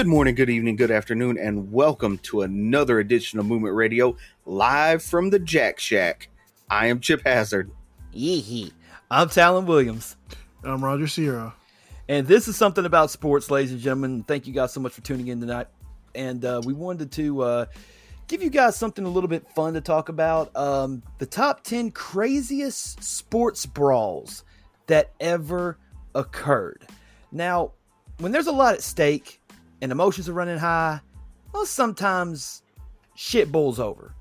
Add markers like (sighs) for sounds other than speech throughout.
Good morning, good evening, good afternoon, and welcome to another edition of Movement Radio live from the Jack Shack. I am Chip Hazard. Yee I'm Talon Williams. I'm Roger Sierra. And this is something about sports, ladies and gentlemen. Thank you guys so much for tuning in tonight. And uh, we wanted to uh, give you guys something a little bit fun to talk about. Um, the top 10 craziest sports brawls that ever occurred. Now, when there's a lot at stake and emotions are running high, well, sometimes shit bowls over.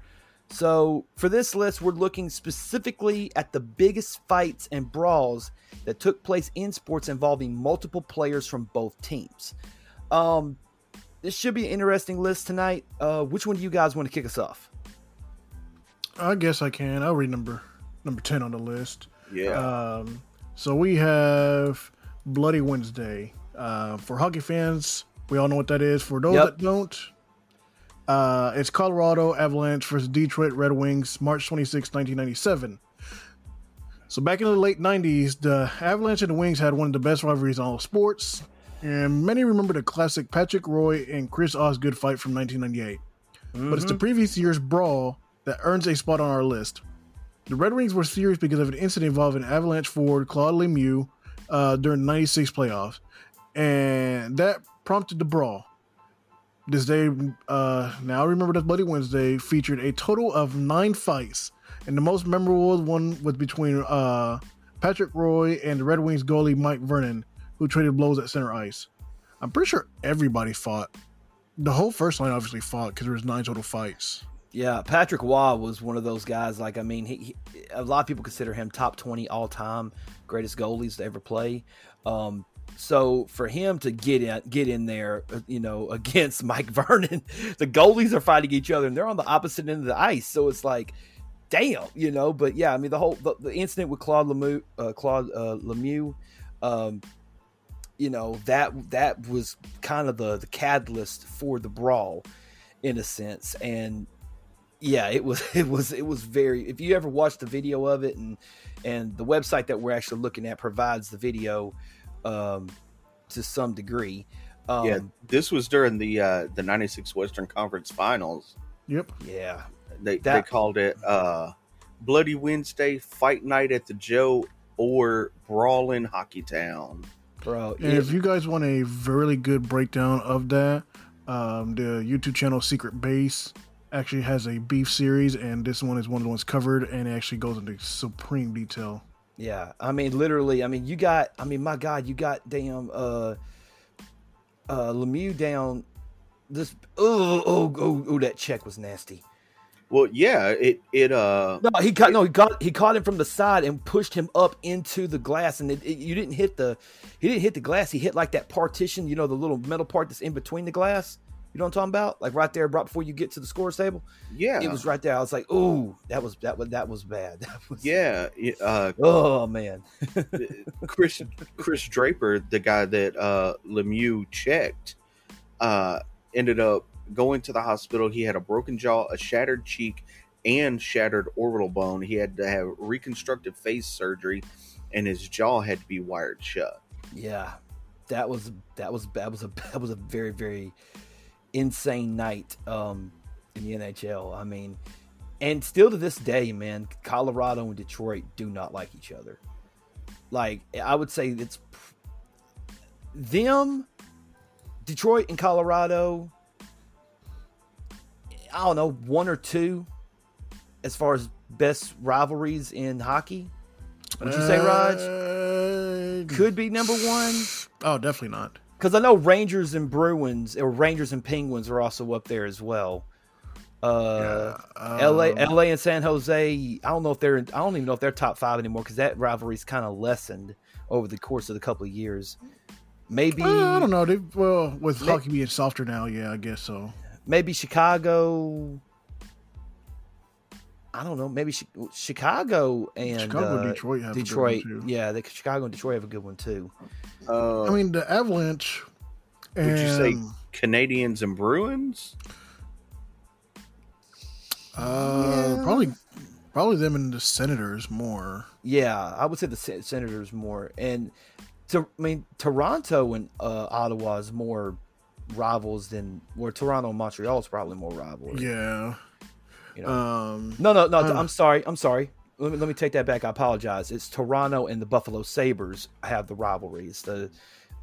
So, for this list, we're looking specifically at the biggest fights and brawls that took place in sports involving multiple players from both teams. Um, this should be an interesting list tonight. Uh, which one do you guys want to kick us off? I guess I can. I'll read number number ten on the list. Yeah. Um, so we have Bloody Wednesday. Uh, for hockey fans, we all know what that is. For those Yep. that don't, uh, it's Colorado Avalanche versus Detroit Red Wings, March 26, 1997. So back in the late 90s, the Avalanche and the Wings had one of the best rivalries in all sports. And many remember the classic Patrick Roy and Chris Osgood fight from 1998. But it's the previous year's brawl that earns a spot on our list. The Red Wings were serious because of an incident involving Avalanche forward Claude Lemieux uh, during the 96 playoffs. And that prompted the brawl. This day, uh, now remember that Bloody Wednesday featured a total of nine fights. And the most memorable one was between uh, Patrick Roy and the Red Wings goalie Mike Vernon, who traded blows at center ice. I'm pretty sure everybody fought. The whole first line obviously fought because there was nine total fights. Yeah, Patrick Roy was one of those guys. Like, I mean, he, he a lot of people consider him top twenty all time greatest goalies to ever play. Um, so for him to get in, get in there, uh, you know, (laughs) against Mike Vernon, the goalies are fighting each other, and they're on the opposite end of the ice. So it's like, damn, you know. But yeah, I mean, the whole the, the incident with Claude Lemieux, uh, Claude uh, Lemieux, um, you know, that that was kind of the the catalyst for the brawl, in a sense, and yeah it was (laughs) it was it was very if you ever watched the video of it and and the website that we're actually looking at provides the video um to some degree um yeah, this was during the uh, the '96 Western Conference Finals. Yep. yeah They they called it uh, Bloody Wednesday Fight Night at the Joe or Brawling Hockey Town. bro And if you guys want a really good breakdown of that, um, the YouTube channel Secret Base actually has a beef series, and this one is one of the ones covered, and it actually goes into supreme detail. Yeah i mean literally i mean you got i mean my god you got damn uh uh lemieux down this oh oh oh, oh that check was nasty Well, yeah, it it uh No, he caught no, he caught he caught him from the side and pushed him up into the glass, and it, it- you didn't hit the he didn't hit the glass. He hit like that partition, you know, the little metal part that's in between the glass. You know what I'm talking about? Like right there, right before you get to the scores table. yeah It was right there. I was like, ooh, that was that was that was bad. (laughs) That was yeah uh Oh man. Chris Chris Draper, the guy that uh, Lemieux checked, uh, ended up going to the hospital. He had a broken jaw, a shattered cheek, and shattered orbital bone. He had to have reconstructive face surgery, and his jaw had to be wired shut. Yeah, that was that was that was a that was a very very insane night um, in the NHL. I mean, and still to this day, man, Colorado and Detroit do not like each other. Like I would say, it's them, Detroit and Colorado. I don't know one or two as far as best rivalries in hockey. Would you say, Raj? Uh, Could be number one. Oh, definitely not. Because I know Rangers and Bruins, or Rangers and Penguins, are also up there as well. Uh, L.A. Um, L.A. and San Jose. I don't know if they're. I don't even know if they're top five anymore because that rivalry's kind of lessened over the course of the couple of years. Maybe uh, I don't know. They, well, with May- hockey being softer now, yeah, I guess so. maybe Chicago. I don't know. Maybe Chicago and Chicago, uh, Detroit have Detroit. A good one too. Yeah, the Chicago and Detroit have a good one too. Uh, I mean, the Avalanche. Would you say- Canadiens and Bruins. Uh, Yeah. probably, probably them and the Senators more. Yeah, I would say the Senators more, and to I mean Toronto and uh, Ottawa is more rivals than where Toronto and Montreal is probably more rivals. Yeah. You know? Um. no, no, no. I'm sorry. I'm sorry. Let me, let me take that back. I apologize. It's Toronto and the Buffalo Sabres have the rivalry. It's the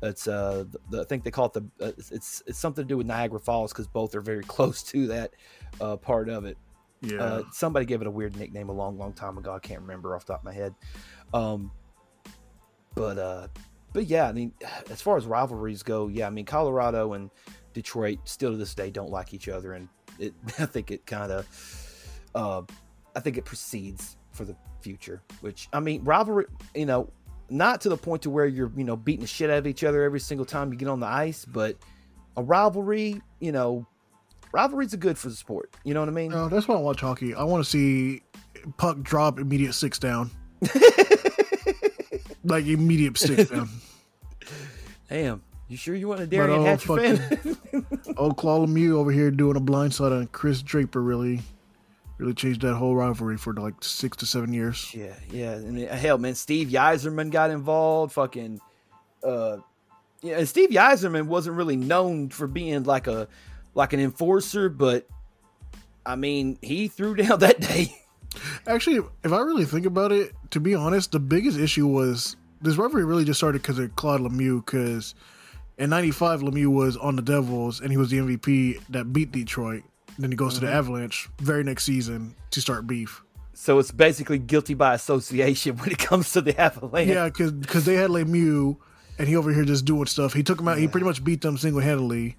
it's uh the, I think they call it the uh, it's, it's it's something to do with Niagara Falls because both are very (laughs) close to that uh, part of it. Yeah. Uh, somebody gave it a weird nickname a long, long time ago. I can't remember off the top of my head. Um, but uh, but yeah, I mean, (sighs) as far as rivalries go, yeah, I mean, Colorado and Detroit still to this day don't like each other, and it, (laughs) I think it kind of, uh, I think it proceeds for the future. Which I mean, rivalry, you know, not to the point to where you're, you know, beating the shit out of each other every single time you get on the ice, but a rivalry, you know, rivalries are good for the sport. You know what I mean? No, that's why I watch hockey. I want to see puck drop, immediate six down, (laughs) like immediate six down. Damn. You sure you want a But, Darian oh, fan? (laughs) Old Claude Lemieux over here doing a blind side on Chris Draper really, really changed that whole rivalry for like six to seven years. yeah, yeah. I mean, hell, man, Steve Yzerman got involved. Fucking, uh, yeah. And Steve Yzerman wasn't really known for being like a like an enforcer, but I mean, he threw (laughs) down that day. Actually, if I really think about it, to be honest, the biggest issue was this rivalry really just started because of Claude Lemieux. Because in '95, Lemieux was on the Devils and he was the MVP that beat Detroit. Then he goes to the Avalanche very next season to start beef. So it's basically guilty by association (laughs) when it comes to the Avalanche. Yeah, because they had Lemieux and he over here just doing stuff. He took him out. He pretty much beat them single handedly.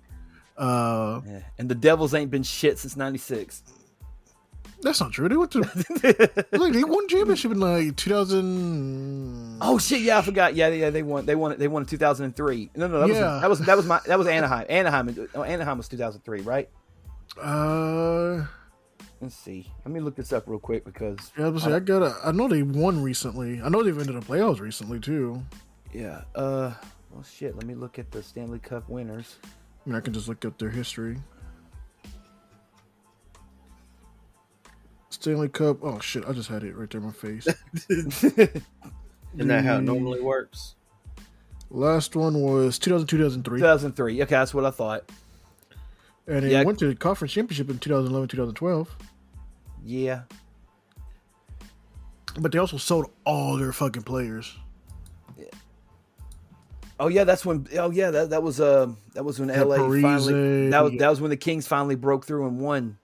Uh, Yeah. And the Devils ain't been shit since '96. that's not true. They went to (laughs) like they won championship in like 2000. Oh shit! Yeah, I forgot. Yeah, yeah, they won. They won. it- They won in 2003. No, no, that Yeah. was that was that was my that was Anaheim. Anaheim. oh, Anaheim was 2003, right? Uh, Let's see. Let me look this up real quick because yeah, I was gonna say, I got. to I know they won recently. I know they've ended the playoffs recently too. yeah. Uh. Well, shit. Let me look at the Stanley Cup winners. I mean, I can just look up their history. Stanley Cup. Oh shit! I just had it right there in my face. (laughs) Isn't that how it normally works? Last one was 2002, 2003, 2003. Okay, that's what I thought. And they Yeah. went to the conference championship in 2011, 2012. Yeah. But they also sold all their fucking players. Yeah. Oh yeah, that's when. Oh yeah, that that was uh that was when LA finally. That was that was when the Kings finally broke through and won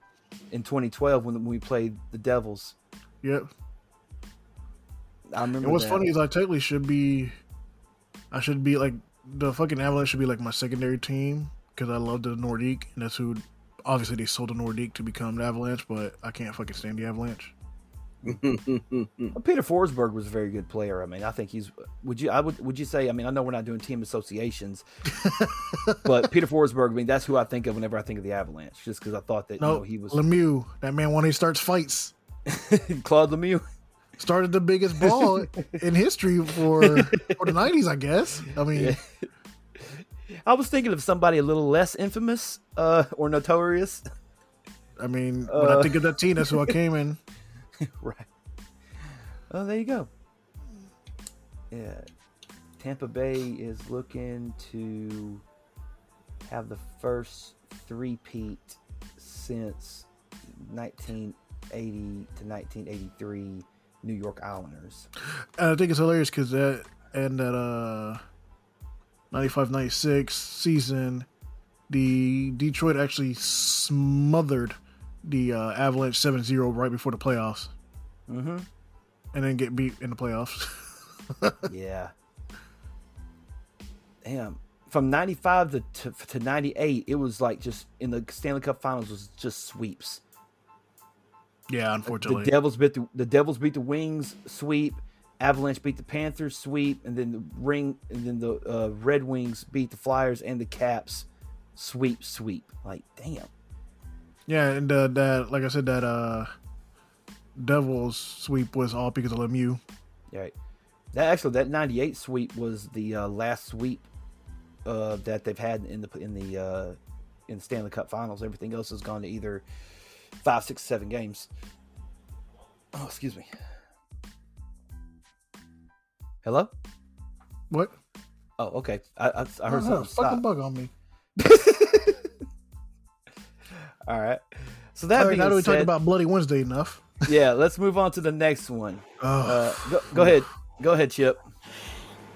in 2012 when we played the Devils. Yep. I remember. And what's that. funny is I technically should be, I should be like the fucking Avalanche should be like my secondary team because I love the Nordique and that's who. Obviously, they sold the Nordique to become the Avalanche, but I can't fucking stand the Avalanche. Peter Forsberg was a very good player. I mean, I think he's. Would you? I would. Would you say? I mean, I know we're not doing team associations, (laughs) but Peter Forsberg. I mean, that's who I think of whenever I think of the Avalanche, just because I thought that No, you know, he was Lemieux. That man when he starts fights (laughs) Claude Lemieux. started the biggest ball in history for for the nineties. I guess. I mean, (laughs) I was thinking of somebody a little less infamous uh, or notorious. I mean, when I Uh. think of that team, that's who I came in. (laughs) right. Oh, there you go. Yeah. Tampa Bay is looking to have the first three-peat since 1980 to 1983 New York Islanders. And I think it's hilarious because that and that uh 95 96 season, the Detroit actually smothered the uh, Avalanche 7 0 right before the playoffs Mm-hmm. and then get beat in the playoffs. (laughs) yeah. Damn. From 95 to, to, to 98, it was like just in the Stanley Cup finals was just sweeps. yeah, unfortunately. The. Devils beat the, the Devils beat the Wings sweep. Avalanche beat the Panthers sweep, and then the Ring and then the uh, Red Wings beat the Flyers and the Caps sweep sweep. Like damn. yeah, and uh, that, like I said, that uh Devils sweep was all because of Lemieux. Right. That actually that '98 sweep was the uh, last sweep uh, that they've had in the in the uh, in the Stanley Cup Finals. Everything else has gone to either five, six, seven games. Oh, excuse me. Hello. What? Oh, okay. I I, I heard Oh, something fucking stop. bug on me. (laughs) All right. So that All right, being now that we said, talked about Bloody Wednesday enough. (laughs) yeah, let's move on to the next one. Oh, Uh, go, go ahead, go ahead, Chip.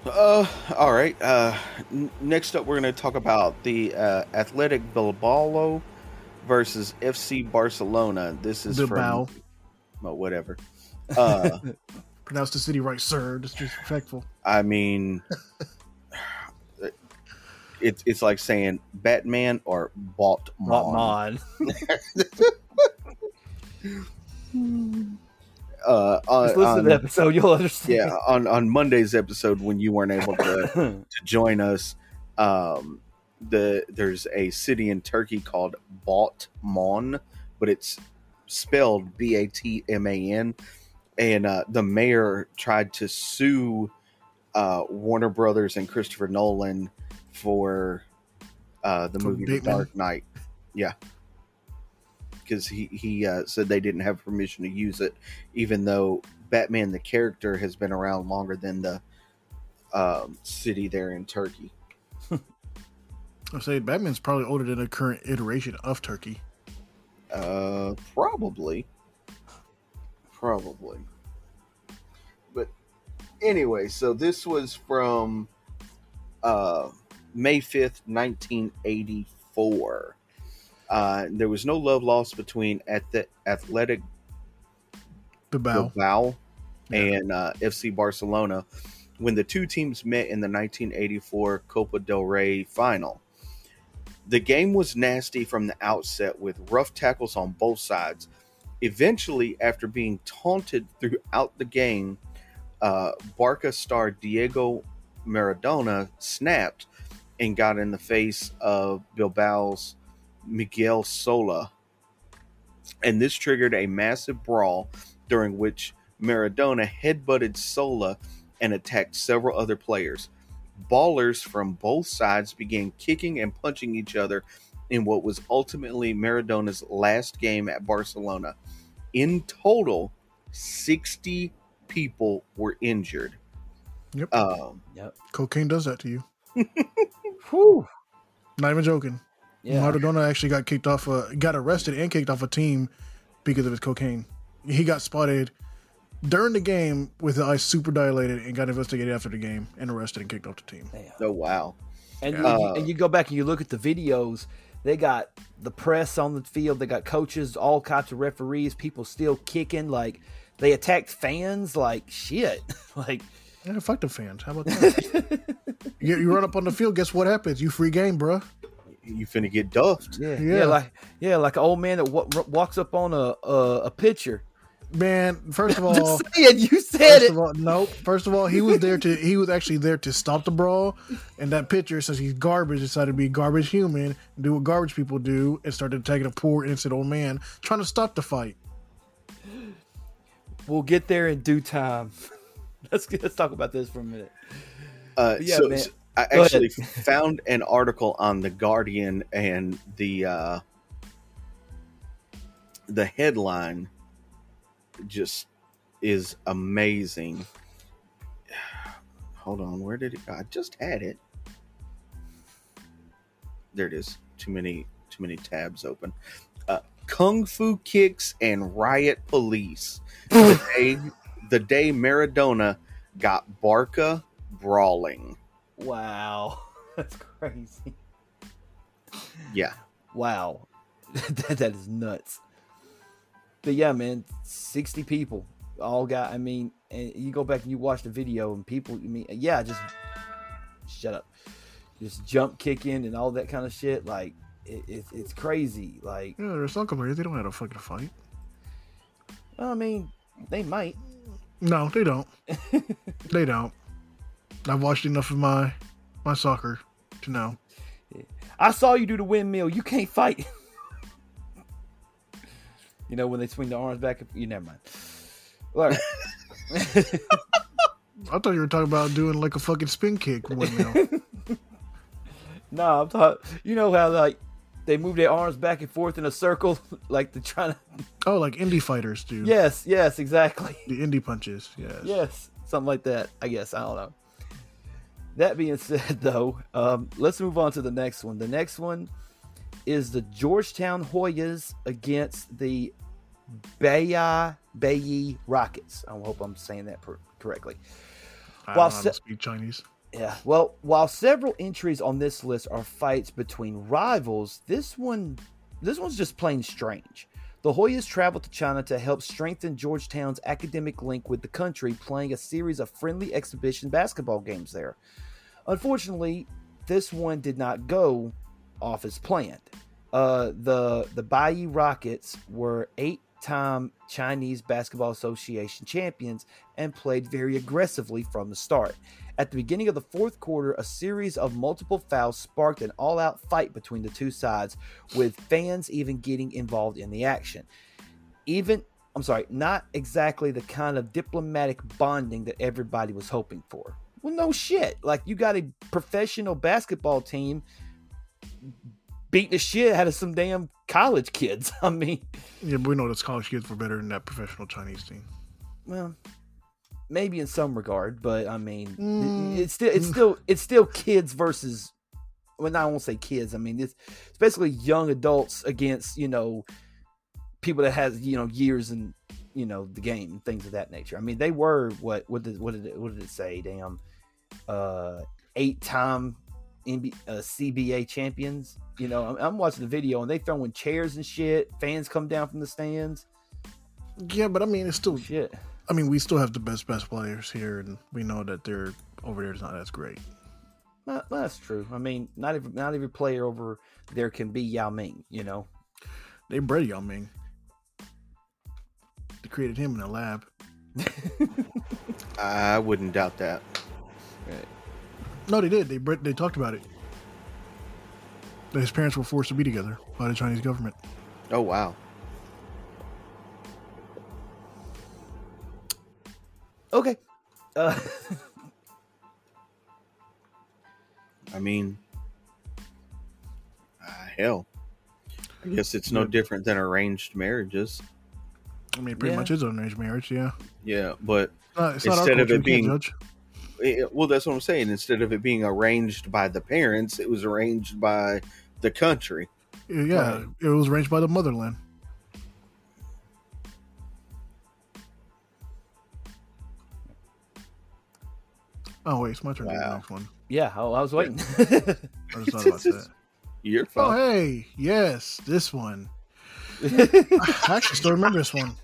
Uh, all right. Uh, n- next up, we're going to talk about the uh, Athletic Bilbao versus FC Barcelona. This is Bilbao. from well, whatever. Uh, (laughs) pronounce the city right, sir. That's disrespectful. I mean, (laughs) it's it's like saying Batman or Bought Mon. (laughs) Uh, on, Just listen on- to the episode, you'll understand. yeah, on on Monday's episode when you weren't able to (laughs) to join us, um, the there's a city in Turkey called Batman, but it's spelled B A T M A N, and uh, the mayor tried to sue uh, Warner Brothers and Christopher Nolan for uh, the movie The? Dark Knight. Yeah. Because he he uh, said they didn't have permission to use it, even though Batman the character has been around longer than the um, city there in Turkey. (laughs) I say Batman's probably older than the current iteration of Turkey. Uh, probably, probably. But anyway, so this was from uh, May fifth, nineteen eighty four. Uh, there was no love lost between Ath- Athletic Bilbao. Bilbao Yeah. and uh, FC Barcelona when the two teams met in the 1984 Copa del Rey final. The game was nasty from the outset with rough tackles on both sides. Eventually, after being taunted throughout the game, uh, Barca star Diego Maradona snapped and got in the face of Bilbao's Miguel Sola. And this triggered a massive brawl during which Maradona headbutted Sola and attacked several other players. Ballers from both sides began kicking and punching each other in what was ultimately Maradona's last game at Barcelona. In total, 60 people were injured. Yep. Um, Yep. Cocaine does that to you. (laughs) Whew. Not even joking. Yeah. Maradona actually got kicked off, a, got arrested and kicked off a team because of his cocaine. He got spotted during the game with the eyes super dilated and got investigated after the game and arrested and kicked off the team. Damn. oh, wow. And, you, Uh, and you go back and you look at the videos. They got the press on the field. They got coaches, all kinds of referees. People still kicking. Like they attacked fans. Like shit. (laughs) like Yeah, fuck the fans. How about that? (laughs) you, you run up on the field, guess what happens? You free game, bruh. You finna get duffed. yeah, Yeah. yeah, like yeah, like an old man that wa- walks up on a a, a pitcher. Man, first of (laughs) all, Just saying, you said First it. of all, nope. First of all, he was there to he was actually there to stop the brawl, and that pitcher, since he's garbage, decided to be garbage human and do what garbage people do, and started attacking a poor innocent old man trying to stop the fight. We'll get there in due time. (laughs) Let's let's talk about this for a minute. Uh, Yeah, so, man. so I Go actually (laughs) found an article on the Guardian, and the uh, the headline just is amazing. (sighs) Hold on, where did it go? I just had it. There it is. Too many, too many tabs open. Uh, Kung Fu kicks and riot police. The day, the day Maradona got Barca brawling. Wow, (laughs) that's crazy. Yeah. Wow, (laughs) that, that is nuts. But yeah, man, sixty people all got. I mean, and you go back and you watch the video, and people. I mean, yeah, just shut up, just jump kicking and all that kind of shit. Like it, it, it's crazy. Like Yeah, there's soccer players. They don't have to fucking fight. I mean, they might. No, they don't. (laughs) they don't. I've watched enough of my my soccer to know. I saw you do the windmill. You can't fight. (laughs) you know when they swing the arms back. You never mind. Look. (laughs) I thought you were talking about doing like a fucking spin kick windmill. No, (laughs) I'm talking. You know how like they move their arms back and forth in a circle, (laughs) like they're trying to. oh, like indie fighters do. Yes, yes, exactly. The indie punches. Yes. Yes, something like that. I guess I don't know. That being said, though, um, let's move on to the next one. The next one is the Georgetown Hoyas against the Bayi Bayi Rockets. I hope I'm saying that per- correctly. I While don't know how se- speak Chinese. Yeah. Well, while several entries on this list are fights between rivals, this one this one's just plain strange. The Hoyas traveled to China to help strengthen Georgetown's academic link with the country, playing a series of friendly exhibition basketball games there. Unfortunately, this one did not go off as planned. Uh, the the Bayi Rockets were eight-time Chinese Basketball Association champions and played very aggressively from the start. At the beginning of the fourth quarter, a series of multiple fouls sparked an all out fight between the two sides, with fans even getting involved in the action. Even, I'm sorry, not exactly the kind of diplomatic bonding that everybody was hoping for. Well, no shit. Like, you got a professional basketball team beating the shit out of some damn college kids. (laughs) I mean, Yeah, but we know that college kids were better than that professional Chinese team. well maybe in some regard but i mean Mm. it's still it's still it's still kids versus well i won't say kids i mean it's, it's basically young adults against you know people that has you know years and you know the game and things of that nature i mean they were what what did what did it, what did it say damn uh eight time NBA, uh, cba champions you know I'm, I'm watching the video and they throwing chairs and shit fans come down from the stands Yeah, but I mean, it's still. shit I mean, we still have the best best players here, and we know that they're over there is not as great. Well, that's true. I mean, not every not every player over there can be Yao Ming. You know. They bred Yao Ming. They created him in a lab. (laughs) (laughs) I wouldn't doubt that. No, they did. They they talked about it. That his parents were forced to be together by the Chinese government. Oh wow. Okay. Uh, (laughs) I mean, uh, hell. I guess it's no different than arranged marriages. I mean, it pretty Yeah. much is an arranged marriage. Yeah, Yeah, but Uh, it's not our Instead of it we can't being- judge. eh, well, that's what I'm saying. Instead of it being arranged by the parents, it was arranged by the country. Yeah, Right. it was arranged by the motherland. Oh wait, it's my turn to the next one. yeah, I, I was waiting. (laughs) (laughs) I just thought about that. You're Oh hey, yes, this one. (laughs) I actually still remember this one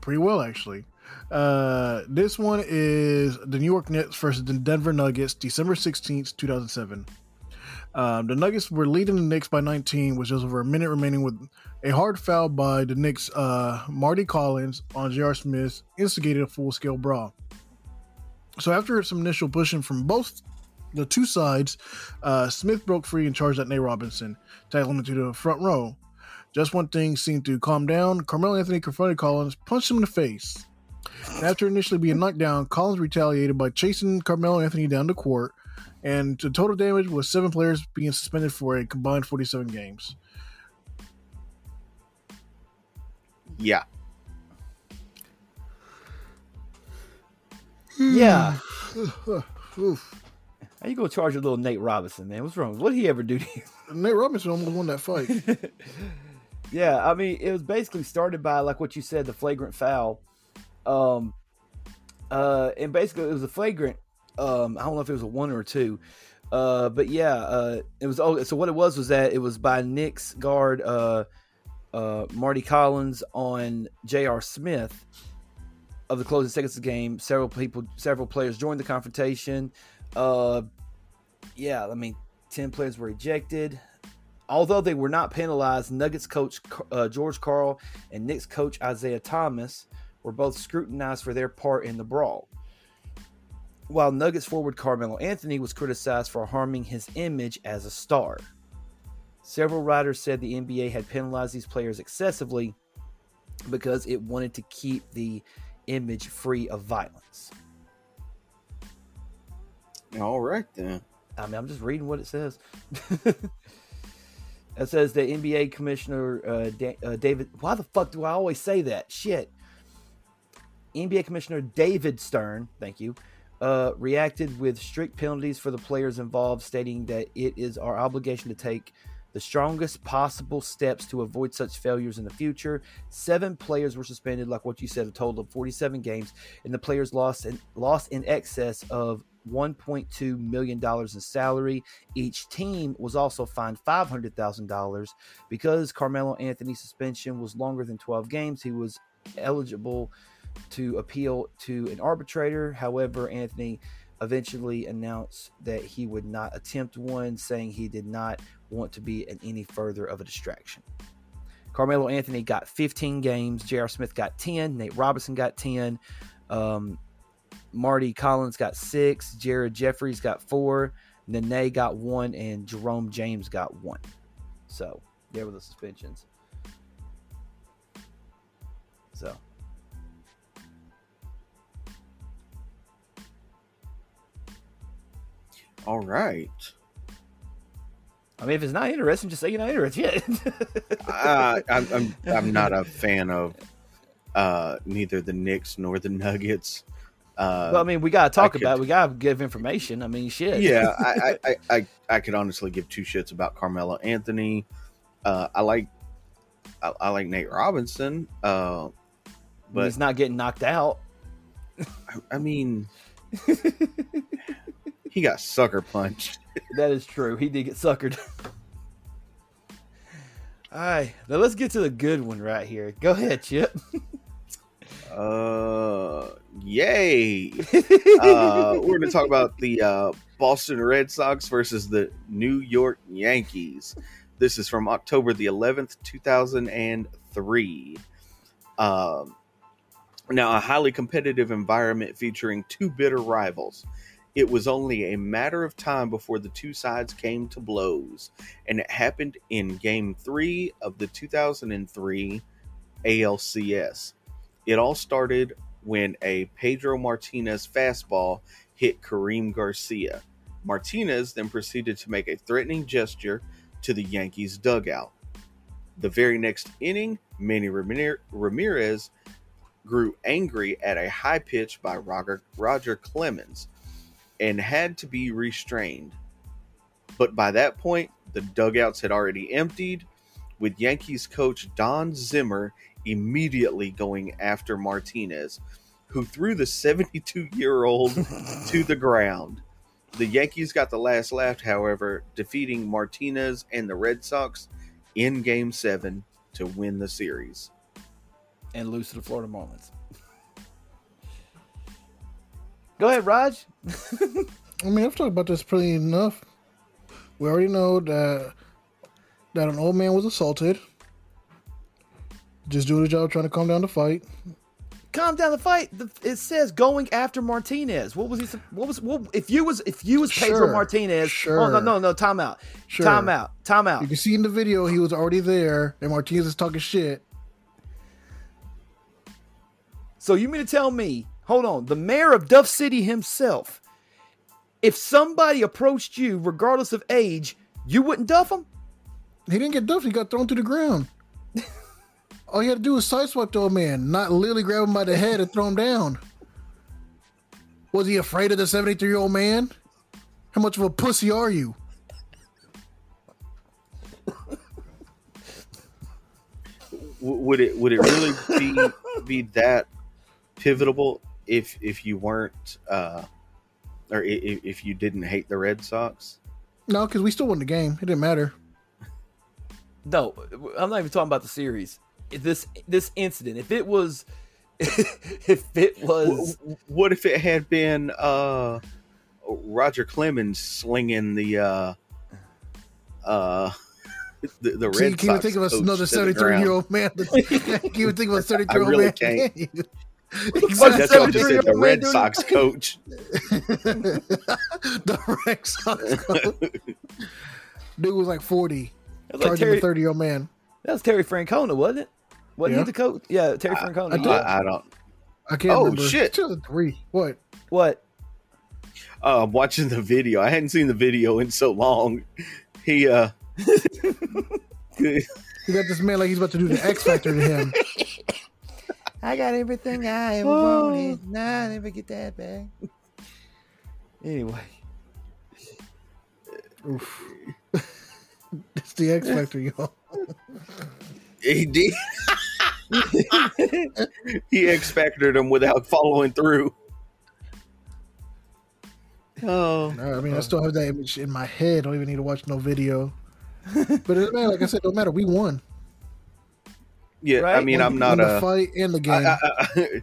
pretty well, actually. Uh, this one is the New York Knicks versus the Denver Nuggets, December sixteenth, two thousand seven. Um, the Nuggets were leading the Knicks by 19, with just over a minute remaining, with a hard foul by the Knicks. Uh, Mardy Collins on J.R. Smith instigated a full-scale brawl. So after some initial pushing from both the two sides, uh, Smith broke free and charged at Nate Robinson, tackling him to the front row. Just when things seemed to calm down, Carmelo Anthony confronted Collins, punched him in the face. And after initially being knocked down, Collins retaliated by chasing Carmelo Anthony down the court, and the total damage was seven players being suspended for a combined 47 games. Yeah. Hmm. yeah. Oof. How you gonna charge a little Nate Robinson, man? What's wrong? What did he ever do to you? (laughs) Nate Robinson almost won that fight. (laughs) yeah, I mean, it was basically started by like what you said, the flagrant foul. Um, uh, and basically it was a flagrant. Um, I don't know if it was a one or a two. Uh, but yeah, uh, it was. Oh, so what it was was that it was by Knicks guard, uh, uh, Mardy Collins on J.R. Smith. Of the closing seconds of the game, several people, several players joined the confrontation. Uh, yeah, I mean, ten players were ejected. Although they were not penalized, Nuggets coach uh, George Karl and Knicks coach Isiah Thomas were both scrutinized for their part in the brawl. While Nuggets forward Carmelo Anthony was criticized for harming his image as a star. Several writers said the NBA had penalized these players excessively because it wanted to keep the image free of violence. All right then. I mean, I'm just reading what it says. (laughs) it says the NBA commissioner uh, da- uh, David. Why the fuck do I always say that? Shit. NBA commissioner David Stern, thank you, uh, reacted with strict penalties for the players involved, stating that it is our obligation to take the strongest possible steps to avoid such failures in the future. Seven players were suspended, like what you said, a total of 47 games, and the players lost in, lost in excess of $1.2 million in salary. Each team was also fined $500,000 because Carmelo Anthony's suspension was longer than 12 games. He was eligible to appeal to an arbitrator. However, Anthony eventually announced that he would not attempt one, saying he did not want to be in any further of a distraction. Carmelo Anthony got 15 games. J.R. Smith got 10. Nate Robinson got 10. Um, Mardy Collins got six. Jared Jeffries got four. Nene got one. And Jerome James got one. So there were the suspensions. So. All right. I mean, if it's not interesting, just say you're not interested. (laughs) uh, I'm, I'm I'm not a fan of uh, neither the Knicks nor the Nuggets. Uh, well, I mean, we gotta talk about. It. We gotta give information. I mean, shit. yeah, (laughs) I, I, I, I, I could honestly give two shits about Carmelo Anthony. Uh, I like I, I like Nate Robinson. Uh, but but he's not getting knocked out. I, I mean, (laughs) he got sucker punched. (laughs) That is true. He did get suckered. (laughs) All right, now let's get to the good one right here. Go ahead, Chip. (laughs) Uh, yay! uh, we're going to talk about the uh, Boston Red Sox versus the New York Yankees. This is from October the 11th, 2003. Um, now, a highly competitive environment featuring two bitter rivals. It was only a matter of time before the two sides came to blows, and it happened in Game 3 of the 2003 ALCS. It all started when a Pedro Martinez fastball hit Karim Garcia. Martinez then proceeded to make a threatening gesture to the Yankees dugout. The very next inning, Manny Ramirez grew angry at a high pitch by Roger, Roger Clemens and had to be restrained. But by that point, the dugouts had already emptied, with Yankees coach Don Zimmer immediately going after Martinez, who threw the 72 year old (laughs) to the ground. The Yankees got the last laugh, however, defeating Martinez and the Red Sox in Game 7 to win the series. and lose to the Florida Marlins. Go ahead, Raj. I mean, I've talked about this pretty enough. We already know that that an old man was assaulted. Just doing the job, trying to calm down the fight. Calm down the fight. It says going after Martinez. What was he? What was? What, if you was if you was Pedro Sure, Martinez? sure. Oh no no no! Time out. Sure. Time out. Time out. You can see in the video he was already there, and Martinez is talking shit. So you mean to tell me? Hold on. The mayor of Duff City himself. If somebody approached you, regardless of age, you wouldn't duff him? He didn't get duffed; he got thrown to the ground. (laughs) All you had to do was sideswipe the old man, not literally grab him by the head and throw him down. Was he afraid of the 73 year old man? How much of a pussy are you? Would it would it really be be that pivotal if if you weren't uh, or i- i- if you didn't hate the Red Sox? No, because we still won the game. It didn't matter. No, I'm not even talking about the series. This this incident. If it was, (laughs) if it was, What if it had been uh, Roger Clemens slinging the uh, uh, (laughs) the, the So you Red can't even think of us another to 73 year old man. (laughs) you can't even think of a 73 year old really man. Can't. That's what I just said. The Red doing- Sox coach. (laughs) (laughs) (laughs) the Red Sox coach. Dude was like 40, that was, like charging Terry, a 30 year old man. that was Terry Francona, wasn't it? Wasn't Yeah. he the coach? Yeah, Terry Francona. I yeah. do. I, I don't. I can't Oh, remember. shit. 2003. What? What? Uh, I'm watching the video. I hadn't seen the video in so long. He uh. he got this man like he's about to do the X Factor to him. I got everything I ever (laughs) Oh. wanted. Nah, I never get that back. (laughs) Anyway, (laughs) Oof. the X Factor, y'all. He did. he expected him without following through. Oh, I mean, I still have that image in my head. I don't even need to watch no video. But it, man, like I said, no matter. We won. Yeah. I mean, Won- I'm not won the a. fight in the game. I, I, I,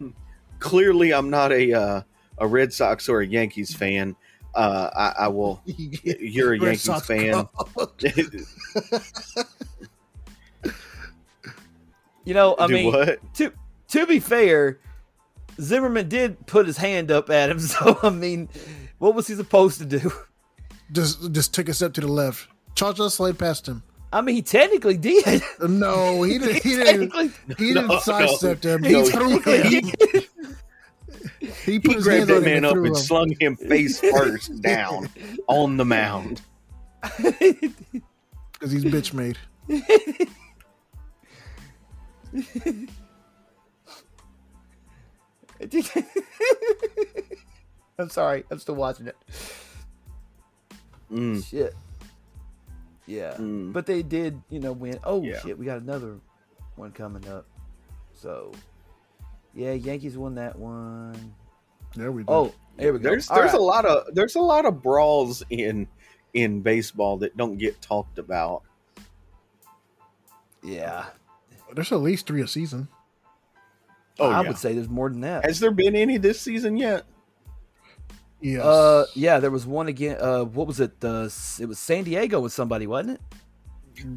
(laughs) clearly, I'm not a uh, a Red Sox or a Yankees fan. Uh, I, I will. (laughs) You're a Red Yankees Sox fan. (laughs) You know, I Do mean, what? to to be fair, Zimmerman did put his hand up at him. So I mean, what was he supposed to do? just just took a step to the left. Cha-cha slide past him. I mean, he technically did. No, he (laughs) didn't. He didn't. He No, didn't sidestep him. no, He no. threw him. He, he put He grabbed that man up and him. slung him face (laughs) first down on the mound. (laughs) because he's bitch made. I'm sorry. I'm still watching it. Mm, Shit. Yeah. mm. But they did, you know, win. Oh Yeah. shit, we got another one coming up. So, yeah, Yankees won that one. There we go. Oh, there we go. There's All there's right. a lot of there's a lot of brawls in in baseball that don't get talked about. Yeah, there's at least three a season. Oh, I yeah. would say there's more than that. Has there been any this season yet? Yes. Uh, yeah, there was one again. Uh, what was it? The it was San Diego with somebody, wasn't it?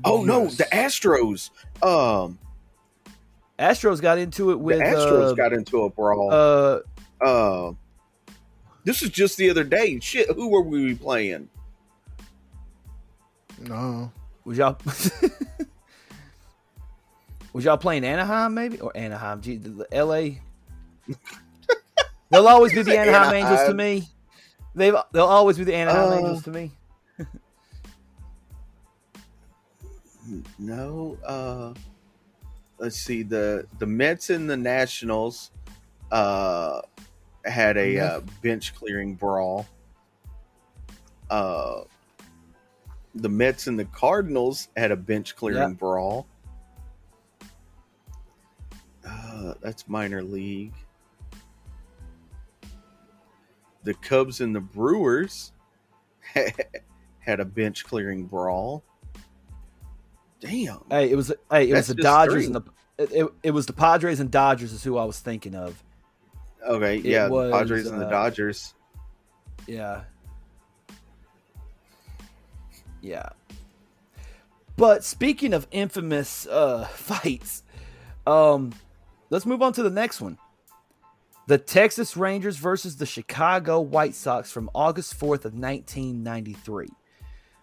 Oh no, the Astros. Um, Astros got into it the with Astros uh, got into a brawl. uh, Uh, this was just the other day. Shit, who were we playing? no. was y'all (laughs) was y'all playing Anaheim maybe or Anaheim? Gee, the, the L.A. (laughs) They'll always be the Anaheim Angels to me. They they'll always be the Anaheim Uh, Angels to me. No. Uh, let's see the the Mets and the Nationals. Uh, had a uh, bench clearing brawl. Uh, the Mets and the Cardinals had a bench clearing Yeah. brawl. Uh, that's minor league. The Cubs and the Brewers (laughs) had a bench clearing brawl. Damn. Hey, it was hey, it was the Dodgers three. and the it, it, it was the Padres and Dodgers is who I was thinking of. Okay, It yeah, was, the Padres and the uh, Dodgers. Yeah. Yeah. But speaking of infamous uh (laughs) fights, um let's move on to the next one. The Texas Rangers versus the Chicago White Sox from August 4th of 1993.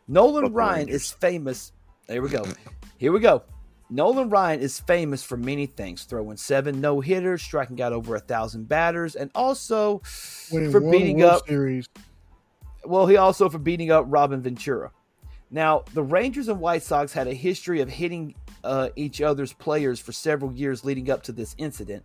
Nolan Fuck Ryan Rangers. is famous. There we go. (laughs) Here we go. Nolan Ryan is famous for many things, throwing seven no hitters, striking out over a thousand batters, and also Winning for beating up Series. well, he also for beating up Robin Ventura. Now, the Rangers and White Sox had a history of hitting uh, each other's players for several years leading up to this incident.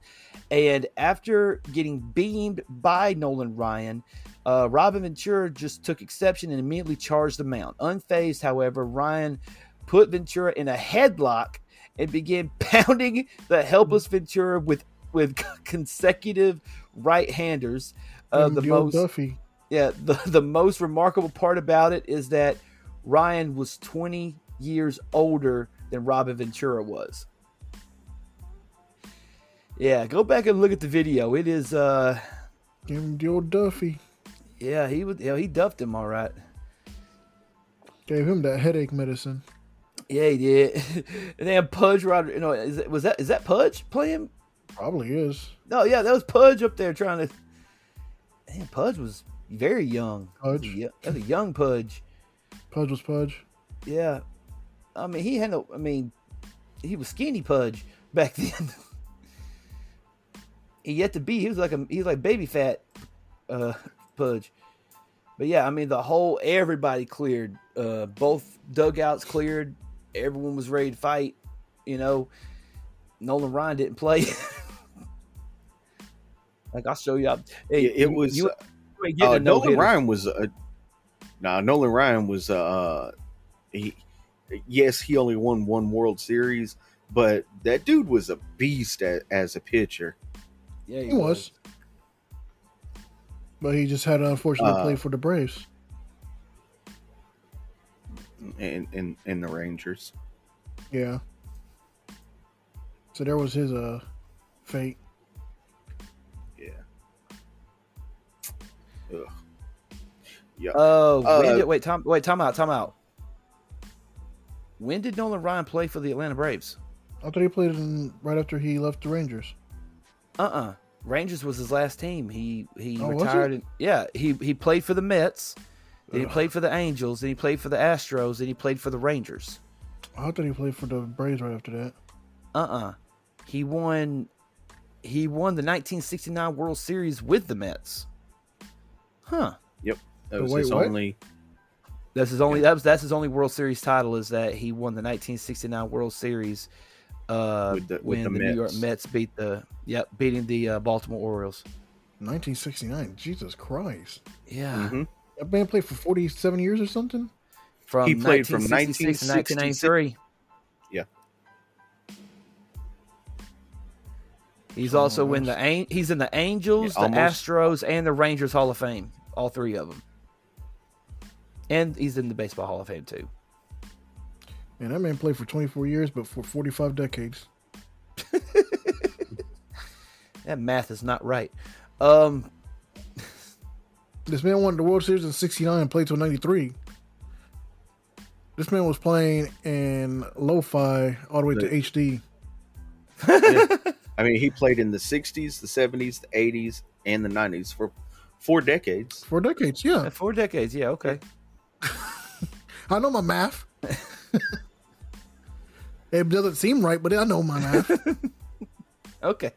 And after getting beamed by Nolan Ryan, uh, Robin Ventura just took exception and immediately charged the mound. Unfazed, however, Ryan put Ventura in a headlock and began (laughs) pounding the helpless Ventura with with (laughs) consecutive right-handers. Uh, Him, the the most Duffy. yeah, (laughs) the, the most remarkable part about it is that Ryan was 20 years older than Robin Ventura was. Yeah, go back and look at the video. It is uh Give him the old Duffy. yeah, he was yeah, he duffed him all right. Gave him that headache medicine. Yeah, he did. (laughs) and then Pudge Rod, you know, is was that is that Pudge playing? Probably is. No, yeah, that was Pudge up there trying to Man, Pudge was very young. Pudge. That was a that was a young Pudge. Pudge was Pudge. Yeah. I mean, he had no. I mean, he was skinny Pudge back (laughs) then. he yet to be. He was like a. He was like baby fat, uh, Pudge. But yeah, I mean, the whole everybody cleared. Uh, both dugouts cleared. Everyone was ready to fight. You know, Nolan Ryan didn't play. (laughs) like I'll show you. Hey, it, it you- was You, you uh, a no Nolan Ryan was uh, nah, Nolan Ryan was uh he yes, he only won one World Series, but that dude was a beast as, as a pitcher. Yeah, He was. But he just had to unfortunately Uh, play for the Braves. in in, in the Rangers. Yeah. So there was his uh fate. Yeah. Ugh. Yeah. Oh, when Uh, did, wait, time, wait, time out, time out. When did Nolan Ryan play for the Atlanta Braves? I thought he played in right after he left the Rangers. Uh uh Rangers was his last team. He he Oh, retired. it? In, yeah, he he played for the Mets. Then he played for the Angels. Then he played for the Astros. Then he played for the Rangers. I thought he played for the Braves right after that. Uh uh He won. He won the 1969 World Series with the Mets. Huh. Yep. That was wait, his what? only. That's his only. That was that's his only World Series title. Is that he won the 1969 World Series uh, With the- with when the the, New York Mets. Mets beat the yep beating the uh, Baltimore Orioles. 1969. Jesus Christ. Yeah, Mhm. That man played for 47 years or something? from He played from 1966 to 1993. Yeah. He's Oh, also in the he's in the Angels, Yeah, the. Astros, and the Rangers Hall of Fame. All three of them, and he's in the Baseball Hall of Fame too. And that man played for 24 years, but for 45 decades. (laughs) That math is not right. Um, (laughs) This man won the World Series in 69 and played till 93. This man was playing in lo-fi all the way to The- HD. I mean, he played in the '60s, the '70s, the '80s, and the '90s for four decades. Four decades, yeah. four decades. Yeah, okay. (laughs) I know my math. (laughs) it doesn't seem right, but I know my math. (laughs) Okay.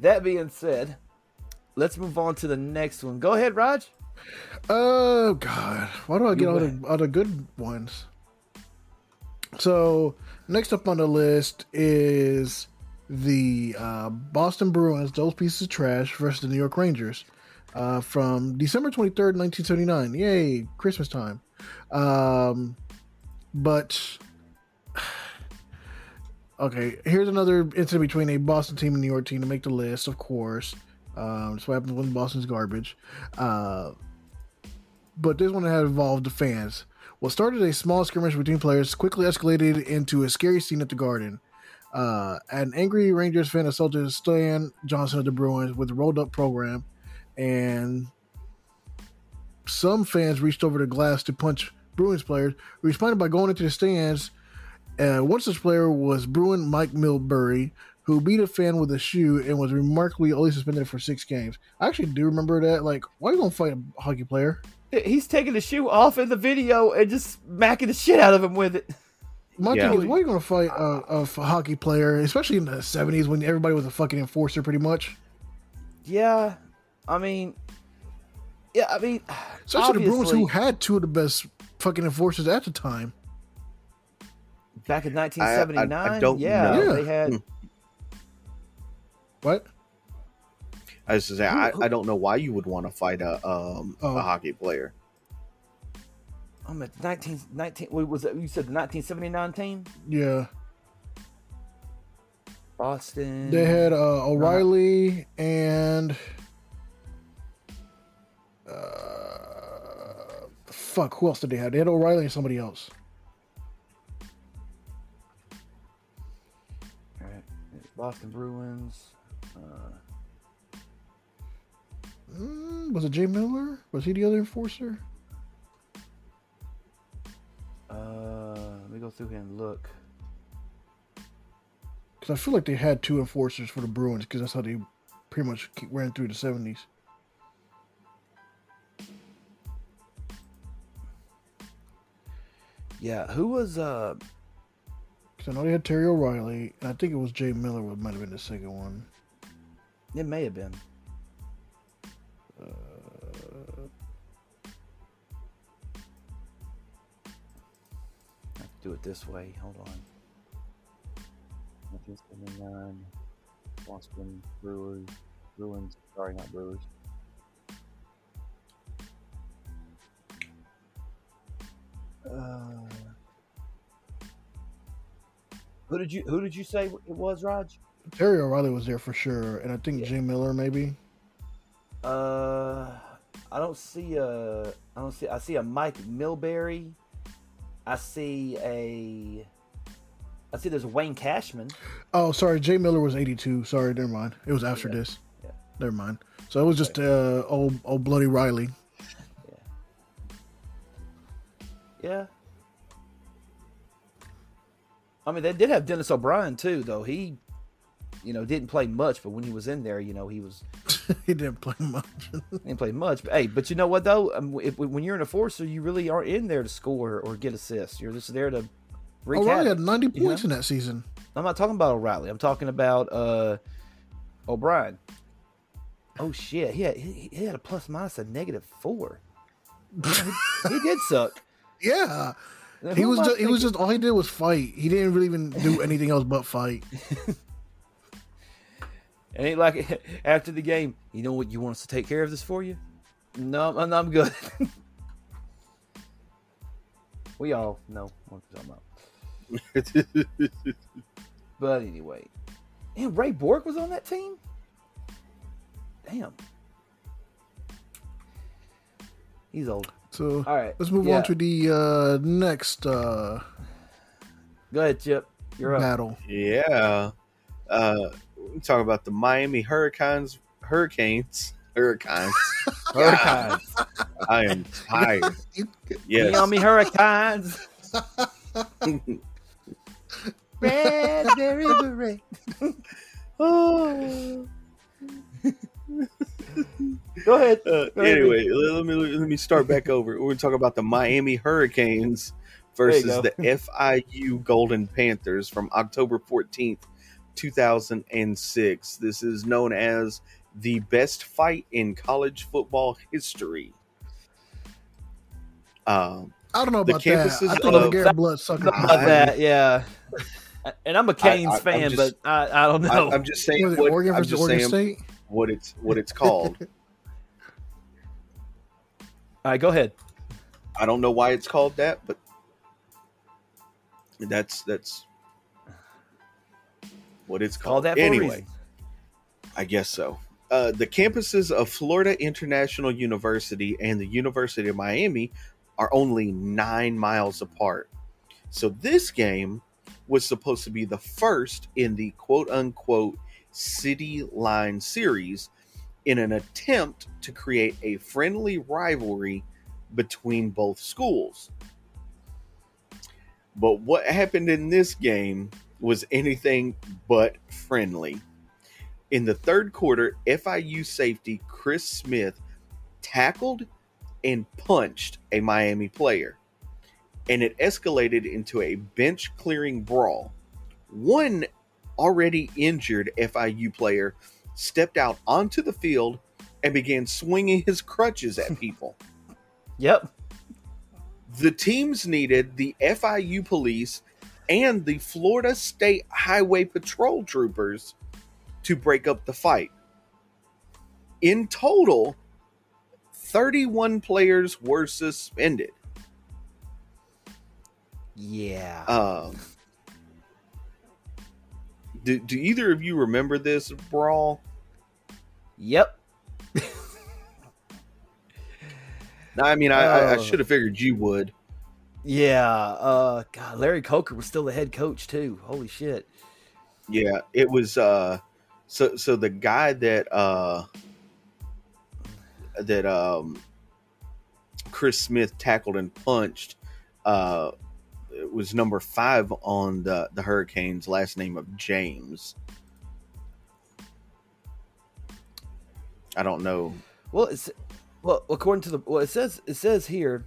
That being said, let's move on to the next one. Go ahead, Raj. Oh God, why do I get all the all the good ones? So next up on the list is the uh, Boston Bruins, those pieces of trash, versus the New York Rangers uh, from December twenty third, nineteen seventy nine. Yay, Christmas time! Um, but (sighs) okay, here's another incident between a Boston team and New York team to make the list. Of course, um, that's what happens when Boston's garbage. Uh, but this one had involved the fans. What started a small skirmish between players quickly escalated into a scary scene at the Garden. Uh, an angry Rangers fan assaulted Stan Jonathan of the Bruins with a rolled up program, and some fans reached over the glass to punch Bruins players, responded by going into the stands. Uh, one such player was Bruin Mike Milbury, who beat a fan with a shoe and was remarkably only suspended for six games. I actually do remember that. Like, why are you gonna fight a hockey player? He's taking the shoe off in the video and just smacking the shit out of him with it. My Yeah. thing is, why are you going to fight a hockey player, especially in the '70s when everybody was a fucking enforcer, pretty much? Yeah, I mean, yeah, I mean, Especially the Bruins, who had two of the best fucking enforcers at the time. back in 1979, don't yeah, know. they had. Hmm. What? I was to say, I, I don't know why you would want to fight a um Oh. a hockey player. I'm at 19, 19 what was it? You said the 1979 team, Yeah, Boston. they had uh, O'Reilly and uh, fuck. Who else did they have? They had O'Reilly and somebody else. All right. Boston Bruins. Uh, Mm, was it Jay Miller? Was he the other enforcer? uh, let me go through here and look. Because I feel like they had two enforcers for the Bruins because that's how they pretty much ran through the '70s. Yeah, who was uh? Because I know they had Terry O'Reilly, and I think it was Jay Miller. What might have been the second one. It may have been. I have to do it this way. Hold on. 1979 Boston Brewers. Bruins. Sorry, not Brewers. Uh, Who did you Who did you say it was, Raj? Terry O'Reilly was there for sure, and I think Yeah. Jay Miller maybe. Uh, I don't see a. I don't see. I see a Mike Milbury. I see a. I see there's Wayne Cashman. Oh, sorry, Jay Miller was 82. Sorry, never mind. It was after Yeah. this. Yeah. Never mind. So it was just uh, old old bloody Riley. Yeah. I mean, they did have Dennis O'Brien too, though he, you know, didn't play much. But when he was in there, you know, he was (laughs) he didn't play much. he (laughs) didn't play much. But hey, but you know what though? Um, if, when you're in a forcer, you really aren't in there to score or get assists. You're just there to. wreak O'Reilly had 90 you points know? in that season. I'm not talking about O'Reilly. I'm talking about uh, O'Brien. Oh shit! He had, he, he had a plus minus a negative four. he did suck. (laughs) Yeah, Now, he was just, he was just all he did was fight. He didn't really even do (laughs) anything else but fight. (laughs) It ain't like (laughs) after the game. You know what? You want us to take care of this for you? No, I'm, I'm good. we all know what I'm talking about. But anyway, and Ray Bourque was on that team. Damn, he's old. So All right, let's move yeah. on to the uh, next uh, Go ahead, Chip. You're up. battle. yeah. Uh, we talk about the Miami Hurricanes. Hurricanes. Hurricanes. (laughs) Hurricanes. I am tired. (laughs) Yes. Miami Hurricanes. (laughs) Raspberry beret. Oh. (laughs) Go ahead. Uh, Go ahead, anyway, let me let me start back over. We're talking about the Miami Hurricanes versus the FIU Golden Panthers from October fourteenth, two thousand and six. This is known as the best fight in college football history. Um, I don't know The about that. I think of- Garrett Blood sucked About that, yeah. (laughs) And I'm a Canes I- I'm fan, just- but I, I don't know. I'm just saying Was it what Oregon I'm versus just Oregon saying State? What it's what it's called. (laughs) All right, go ahead. I don't know why it's called that, but that's that's what it's called. Call called. that anyway. I guess so. Uh, the campuses of Florida International University and the University of Miami are only nine miles apart. So this game was supposed to be the first in the quote unquote City Line series in an attempt to create a friendly rivalry between both schools. But what happened in this game was anything but friendly. In the third quarter, FIU safety Chris Smith tackled and punched a Miami player, and it escalated into a bench clearing brawl. One already injured FIU player stepped out onto the field and began swinging his crutches at people. (laughs) Yep. the teams needed the FIU police and the Florida State Highway Patrol troopers to break up the fight. In total, 31 players were suspended. Yeah. Um, do, do either of you remember this brawl? yep. I mean, I, I, I Oh. should have figured you would. Yeah. Uh God, Larry Coker was still the head coach too. Holy shit. Yeah, it was uh so so the guy that uh that um Chris Smith tackled and punched uh was number 5 on the the Hurricanes last name of James. I don't know. Well, it's well according to the well it says it says here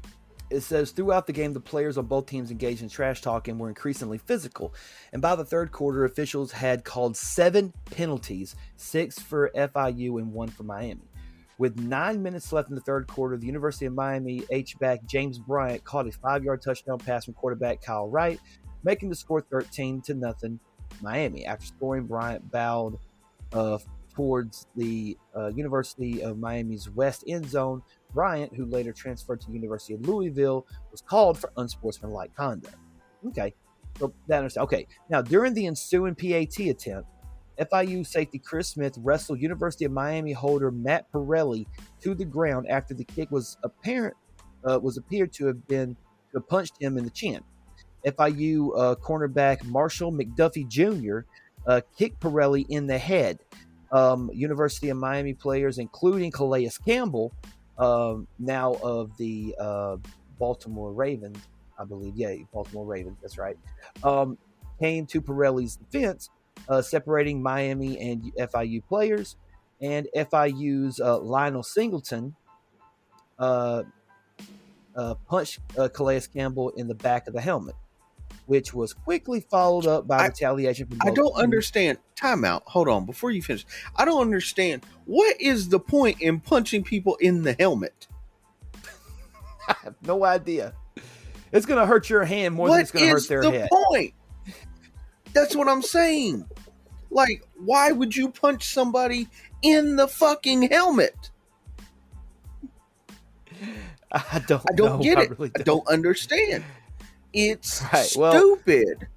it says throughout the game the players on both teams engaged in trash talk and were increasingly physical. And by the third quarter, officials had called seven penalties, six for FIU and one for Miami. With nine minutes left in the third quarter, the University of Miami H-back James Bryant caught a five-yard touchdown pass from quarterback Kyle Wright, making the score 13 to nothing Miami. After scoring, Bryant bowed uh, towards the uh, University of Miami's west end zone. Bryant, who later transferred to the University of Louisville, was called for unsportsmanlike conduct. Okay. So that understand. Okay. Now during the ensuing PAT attempt, FIU safety Chris Smith wrestled University of Miami holder Matt Perrelli to the ground after the kick was apparent uh, was appeared to have been to have punched him in the chin. FIU uh, cornerback Marshall McDuffie Jr. Uh, kicked Perrelli in the head. Um, University of Miami players, including Calais Campbell, um, now of the uh, Baltimore Ravens, I believe. Yeah, Baltimore Ravens. That's right. Um, came to Perrelli's defense, uh, separating Miami and FIU players. And FIU's uh, Lionel Singleton uh, uh, punched uh, Calais Campbell in the back of the helmet, which was quickly followed up by I- retaliation from I don't teams. understand. Timeout. Hold on. Before you finish, I don't understand. What is the point in punching people in the helmet? (laughs) I have no idea. It's going to hurt your hand more than it's going to hurt their the head. point? That's what I'm saying. Like, why would you punch somebody in the fucking helmet? I don't. I don't know. get I it. really I don't understand. It's Right, well- stupid.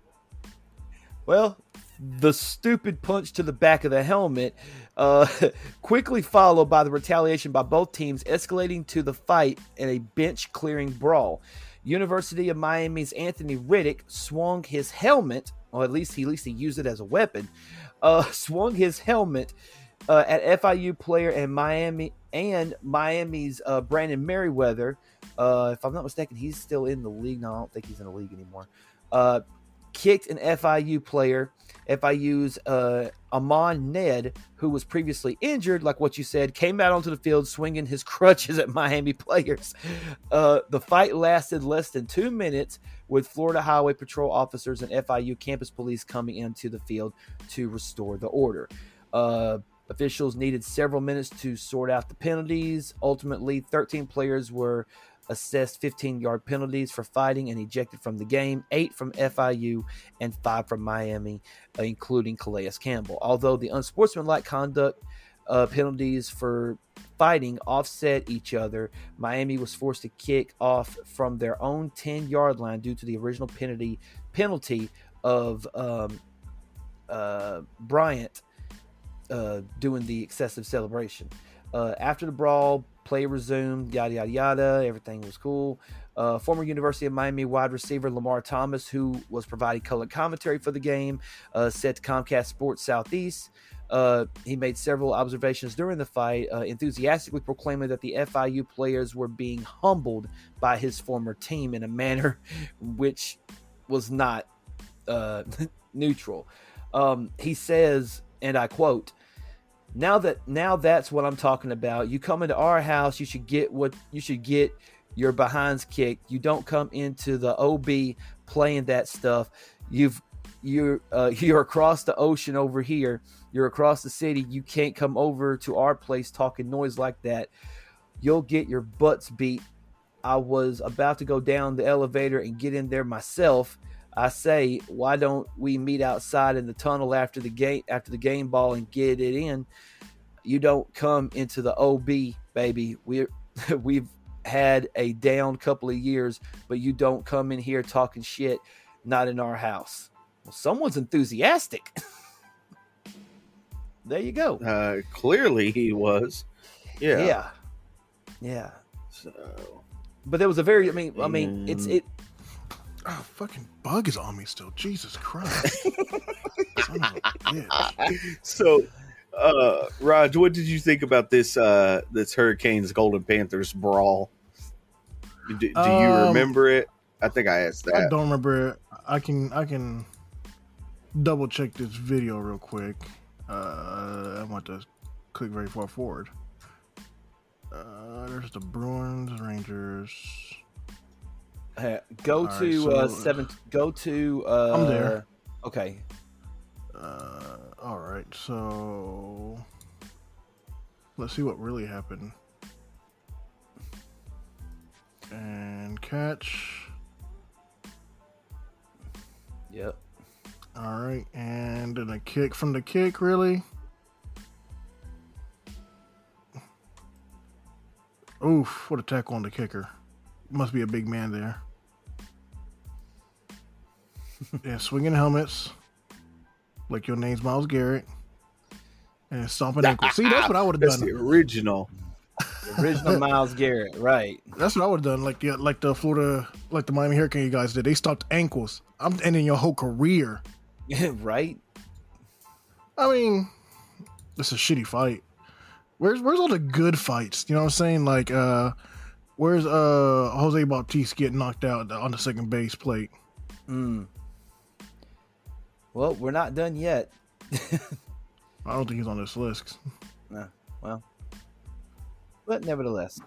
Well, the stupid punch to the back of the helmet, uh, (laughs) quickly followed by the retaliation by both teams, escalating to the fight in a bench clearing brawl. University of Miami's Anthony Reddick swung his helmet, or at least he at least he used it as a weapon. Uh, (laughs) swung his helmet uh, at FIU player and Miami and Miami's uh, Brandon Meriweather. Uh, if I'm not mistaken, he's still in the league. No, I don't think he's in the league anymore. Kicked an FIU player, FIU's uh, Amon Ned, who was previously injured, like what you said, came out onto the field swinging his (laughs) crutches at Miami players. Uh, the fight lasted less than two minutes, with Florida Highway Patrol officers and FIU campus police coming into the field to restore the order. Uh, officials needed several minutes to sort out the penalties. Ultimately, 13 players were assessed 15 yard penalties for fighting and ejected from the game, eight from FIU and five from Miami, uh, including Calais Campbell. Although the unsportsmanlike conduct uh, penalties for fighting offset each other, Miami was forced to kick off from their own 10 yard line due to the original penalty penalty of um, uh, Bryant uh, doing the excessive celebration. Uh, after the brawl, play resumed, yada yada yada. Everything was cool. Uh, former University of Miami wide receiver Lamar Thomas, who was providing color commentary for the game, uh, said to Comcast Sports Southeast. Uh, he made several observations during the fight, uh, enthusiastically proclaiming that the FIU players were being humbled by his former team in a manner (laughs) which was not uh, (laughs) neutral. Um, he says, and I quote, now that now that's what I'm talking about. You come into our house, you should get what you should get your behinds kicked. You don't come into the OB playing that stuff. You've you're uh, (laughs) you're across the ocean over here. You're across the city. You can't come over to our place talking noise like that. You'll get your butts beat. I was about to go down the elevator and get in there myself. I say, why don't we meet outside in the tunnel after the game after the game ball and get it in? You don't come into the OB, baby. We're (laughs) we've had a down couple of years, but you don't come in here talking shit. Not in our house. Well, someone's enthusiastic. (laughs) there you go. Uh, clearly, he was. Yeah. yeah, yeah. So, But there was a very. I mean, I mean, it's it. Oh, fucking bug is on me still. Jesus Christ. (laughs) Son of a bitch. so uh, Raj, what did you think about this? Uh, this Hurricanes Golden Panthers brawl? Do, do you Um, remember it? I think I asked that. I don't remember. it. I can I can double check this video real quick. Uh, I want to click very far forward. Uh, there's the Bruins, Rangers. Uh, (laughs) go right, to uh, so- seven. Go to. Uh, I'm there. Okay. Uh, all right, so let's see what really happened. And catch. Yep. All right, and then a kick from the kick, really. Oof, what a tackle on the kicker. Must be a big man there. (laughs) yeah, swinging helmets, like your name's Myles Garrett, and stomping ankles. See, that's what I would have (laughs) That's done. the original. The original (laughs) Myles Garrett, right? That's what I would have done. Like the like the Florida, like the Miami Hurricane you guys did. They stomped ankles. I'm ending your whole career. right? I mean, it's a shitty fight. Where's where's all the good fights? You know what I'm saying? Like, uh, where's uh Jose Bautista getting knocked out on the second base plate? Mm. Well, we're not done yet. (laughs) I don't think he's on this list. Well, but nevertheless.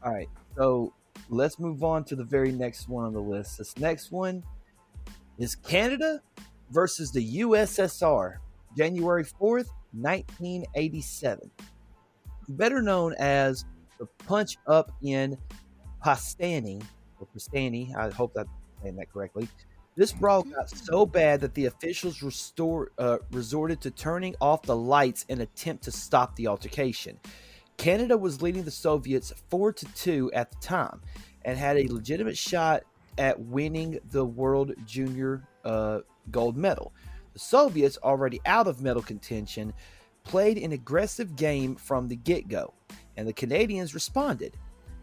All right. So let's move on to the very next one on the list. This next one is Canada versus the USSR, January 4th, 1987. Better known as the punch up in Piestany, or Piestany, I hope that I'm saying that correctly. This brawl got so bad that the officials restore, uh, resorted to turning off the lights in attempt to stop the altercation. Canada was leading the Soviets 4 to 2 at the time and had a legitimate shot at winning the World Junior uh, gold medal. The Soviets, already out of medal contention, played an aggressive game from the get go, and the Canadians responded.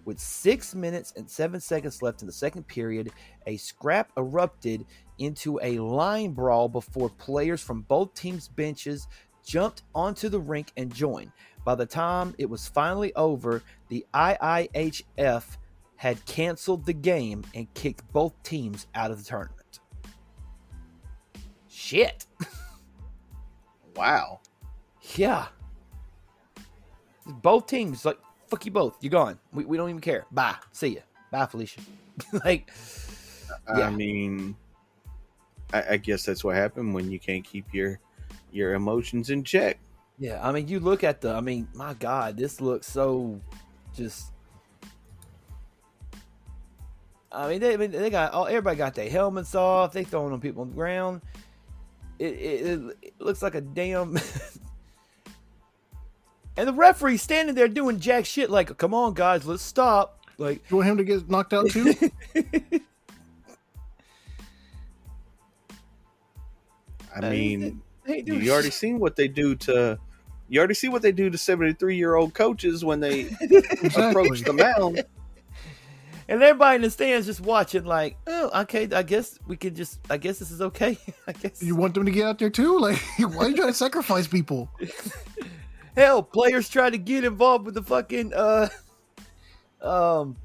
With six minutes and seven seconds left in the second period, a scrap erupted into a line brawl before players from both teams' benches jumped onto the rink and joined. By the time it was finally over, the IIHF had canceled the game and kicked both teams out of the tournament. Shit. Wow. Yeah. Both teams, like, fuck you both. You're gone. We, we don't even care. Bye. See ya. Bye, Felicia. (laughs) like, Yeah. I mean, I, I guess that's what happened when you can't keep your your emotions in check. yeah, I mean, you look at the, I mean, my God, this looks so just. I mean, they, I mean, they got all everybody got their helmets off. They throwing on people on the ground. It, it, it looks like a damn. (laughs) and the referee standing there doing jack shit. Like, come on, guys, let's stop. Like, Do You want him to get knocked out too? (laughs) I mean, they ain't you already seen what they do to. You already see what they do to seventy three year old coaches when they (laughs) approach the mound. (laughs) And everybody in the stands just watching, like, oh, okay, I guess we can just, I guess this is okay. I guess. you want them to get out there too? Like, why are you trying to sacrifice people? Hell, players try to get involved with the fucking, uh, (laughs) um,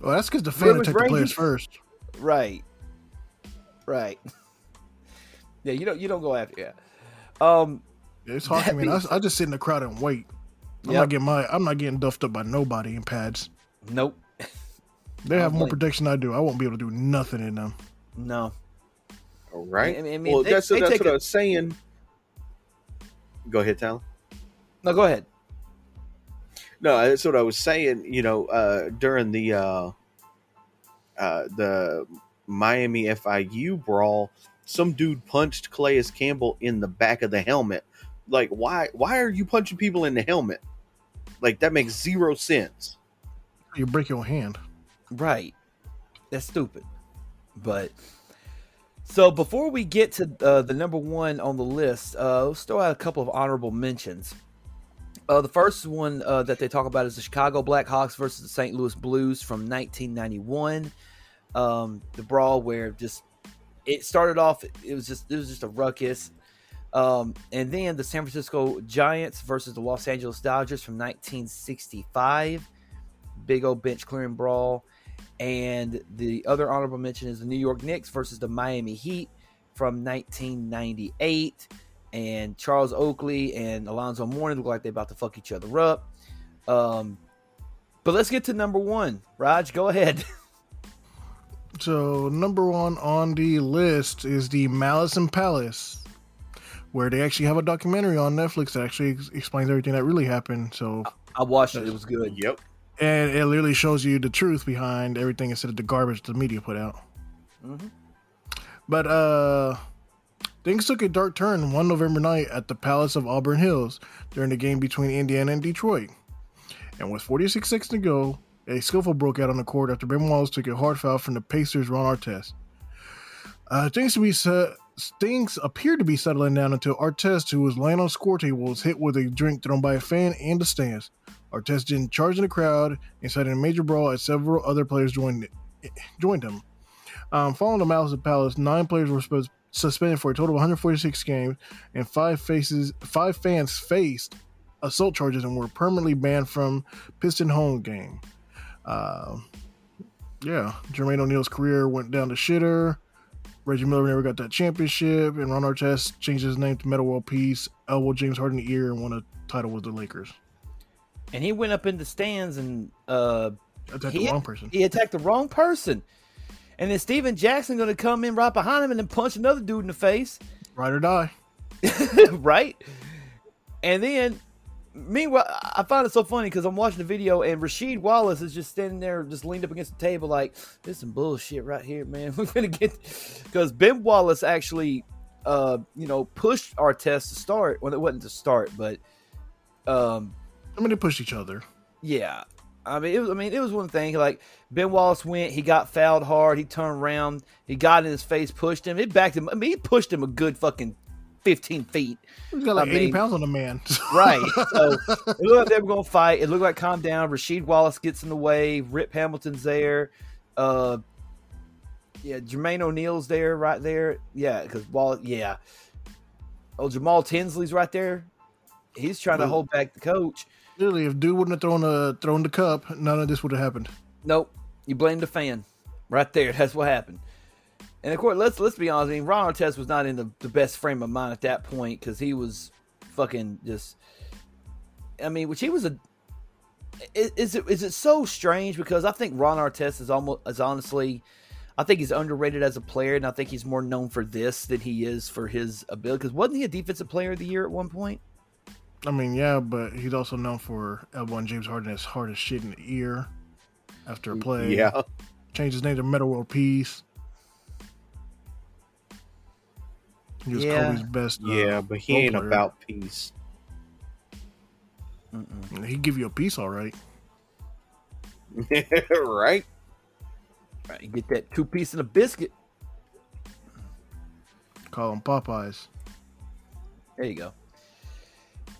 Well, that's because the fan Women's attacked the players first. right, right. (laughs) yeah, you don't, you don't go after, yeah. Um, Yeah, it's hockey, That man. I, being- I just sit in the crowd and wait. I'm Yep. not getting my. I'm not getting duffed up by nobody in pads. nope, (laughs) They have more protection than I do. I won't be able to do nothing in them. no. All right. I mean- I mean, well, they- that's, they that's what I it- was saying. Go ahead, Tyler. No, go ahead. No, that's what I was saying. You know, uh, during the uh, uh, the Miami FIU brawl, some dude punched Calais Campbell in the back of the helmet. Like, why? Why are you punching people in the helmet? Like that makes zero sense. You break your hand. Right. That's stupid. But so before we get to uh, the number one on the list, uh, let's throw out a couple of honorable mentions. Uh, the first one uh, that they talk about is the Chicago Blackhawks versus the St. Louis Blues from 1991. Um, the brawl where just it started off, it was just it was just a ruckus. Um, and then the San Francisco Giants versus the Los Angeles Dodgers from 1965 big old bench clearing brawl. And the other honorable mention is the New York Knicks versus the Miami Heat from 1998. And Charles Oakley and Alonzo Mourning look like they're about to fuck each other up. Um, but let's get to number one. Raj, go ahead. (laughs) So number one on the list is the Malice and Palace, where they actually have a documentary on Netflix that actually ex- explains everything that really happened. So I watched it. It was good. Yep. and it literally shows you the truth behind everything instead of the garbage the media put out. Mhm. But uh things took a dark turn one November night at the Palace of Auburn Hills during the game between Indiana and Detroit. And with 46 seconds to go, a scuffle broke out on the court after Ben Wallace took a hard foul from the Pacers' Ron Artest. Uh, things to be set, things appear to be settling down until Artest, who was laying on the score table, was hit with a drink thrown by a fan in the stands. Artest then charged in the crowd, inciting a major brawl as several other players joined joined him. Um, following the Malice at Palace, nine players were supposed, suspended for a total of 146 games, and five faces five fans faced assault charges and were permanently banned from Piston home game. Uh, yeah, Jermaine O'Neal's career went down to shitter. Reggie Miller never got that championship, and Ron Artest changed his name to Metta World Peace, elbowed James Harden in the ear, and won a title with the Lakers. And he went up in the stands and uh, Attacked He- the wrong person. he attacked the wrong person. And then Stephen Jackson going to come in right behind him and then punch another dude in the face. Right or die. (laughs) right? And then, meanwhile, I find it so funny because I'm watching the video and Rasheed Wallace is just standing there, just leaned up against the table, like, "This is some bullshit right here, man. (laughs) We're gonna get." (laughs) Because Ben Wallace actually, uh, you know, pushed Artest to start. Well, it wasn't to start, but, um, I mean, they pushed each other. yeah. I mean, it was. I mean, it was one thing. Like Ben Wallace went, he got fouled hard. He turned around, he got in his face, pushed him. It backed him. I mean, he pushed him a good fucking fifteen feet. He's got like I 80 mean- pounds on the man. (laughs) Right. So it looked like they were going to fight. It looked like calm down. Rasheed Wallace gets in the way. Rip Hamilton's there. Uh, yeah, Jermaine O'Neal's there, right there. Yeah, because Wallace. Yeah. Oh, Jamal Tinsley's right there. He's trying to hold back the coach. Literally, if dude wouldn't have thrown the thrown the cup, none of this would have happened. Nope. You blame the fan. Right there. (laughs) That's what happened. And of course, let's let's be honest. I mean, Ron Artest was not in the, the best frame of mind at that point because he was fucking just. I mean, which he was a. Is, is it is it so strange? Because I think Ron Artest is almost is honestly, I think he's underrated as a player, and I think he's more known for this than he is for his ability. Because wasn't he a defensive player of the year at one point? I mean, yeah, but he's also known for elbowing James Harden as hard as shit in the ear after a play. Yeah. Changed his name to Metta World Peace. He was Yeah. Kobe's best. uh, Yeah, but he ain't player. about peace. Mm-mm. He'd give you a piece, all right. (laughs) right? Right, you get that two piece and a biscuit. Call him Popeyes. There you go.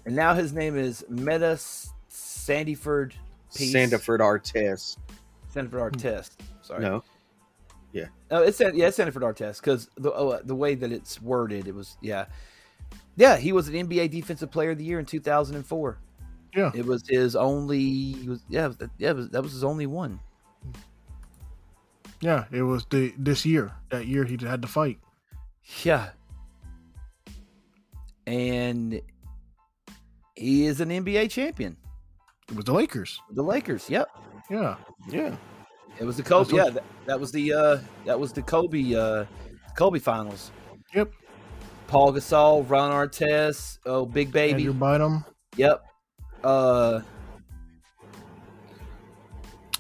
And now his name is Metta Sandiford Sandyford Peace. Sandiford Artest. Sanford hmm. Artest. Sorry. No. Yeah. Oh, it's San- yeah, it's Sanford Artest because the oh, uh, the way that it's worded, it was yeah, yeah. He was an NBA Defensive Player of the Year in 2004. Yeah. It was his only. He was yeah, that- yeah. Was, that was his only one. Yeah, it was the this year. That year he had to fight. Yeah. And he is an NBA champion. It was the Lakers. The Lakers. Yep. Yeah. Yeah. It was the Kobe. What- Yeah, that, that was the uh, that was the Kobe uh, Kobe finals. Yep. Paul Gasol, Ron Artest, oh Big Baby. Andrew Bynum. Yep. Uh,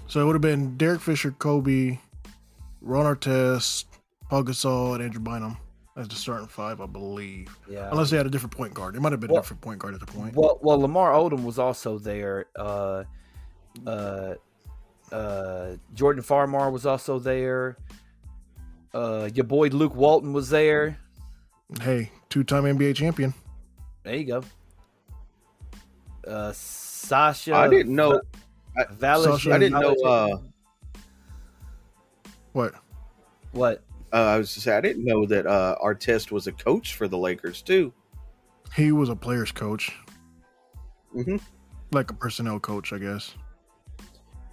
So it would have been Derek Fisher, Kobe, Ron Artest, Paul Gasol, and Andrew Bynum as the starting five, I believe. yeah. Unless they had a different point guard. It might have been Well- a different point guard at the point. Well, well, Lamar Odom was also there. Uh, uh, uh, Jordan Farmar was also there. Uh, your boy Luke Walton was there. Hey, two-time NBA champion. There you go. Uh, Sasha. I didn't know. Val- Sasha- I didn't know. Uh, What? what? Uh, I was to say I didn't know that uh, Artest was a coach for the Lakers too. He was a player's coach, hmm like a personnel coach, I guess.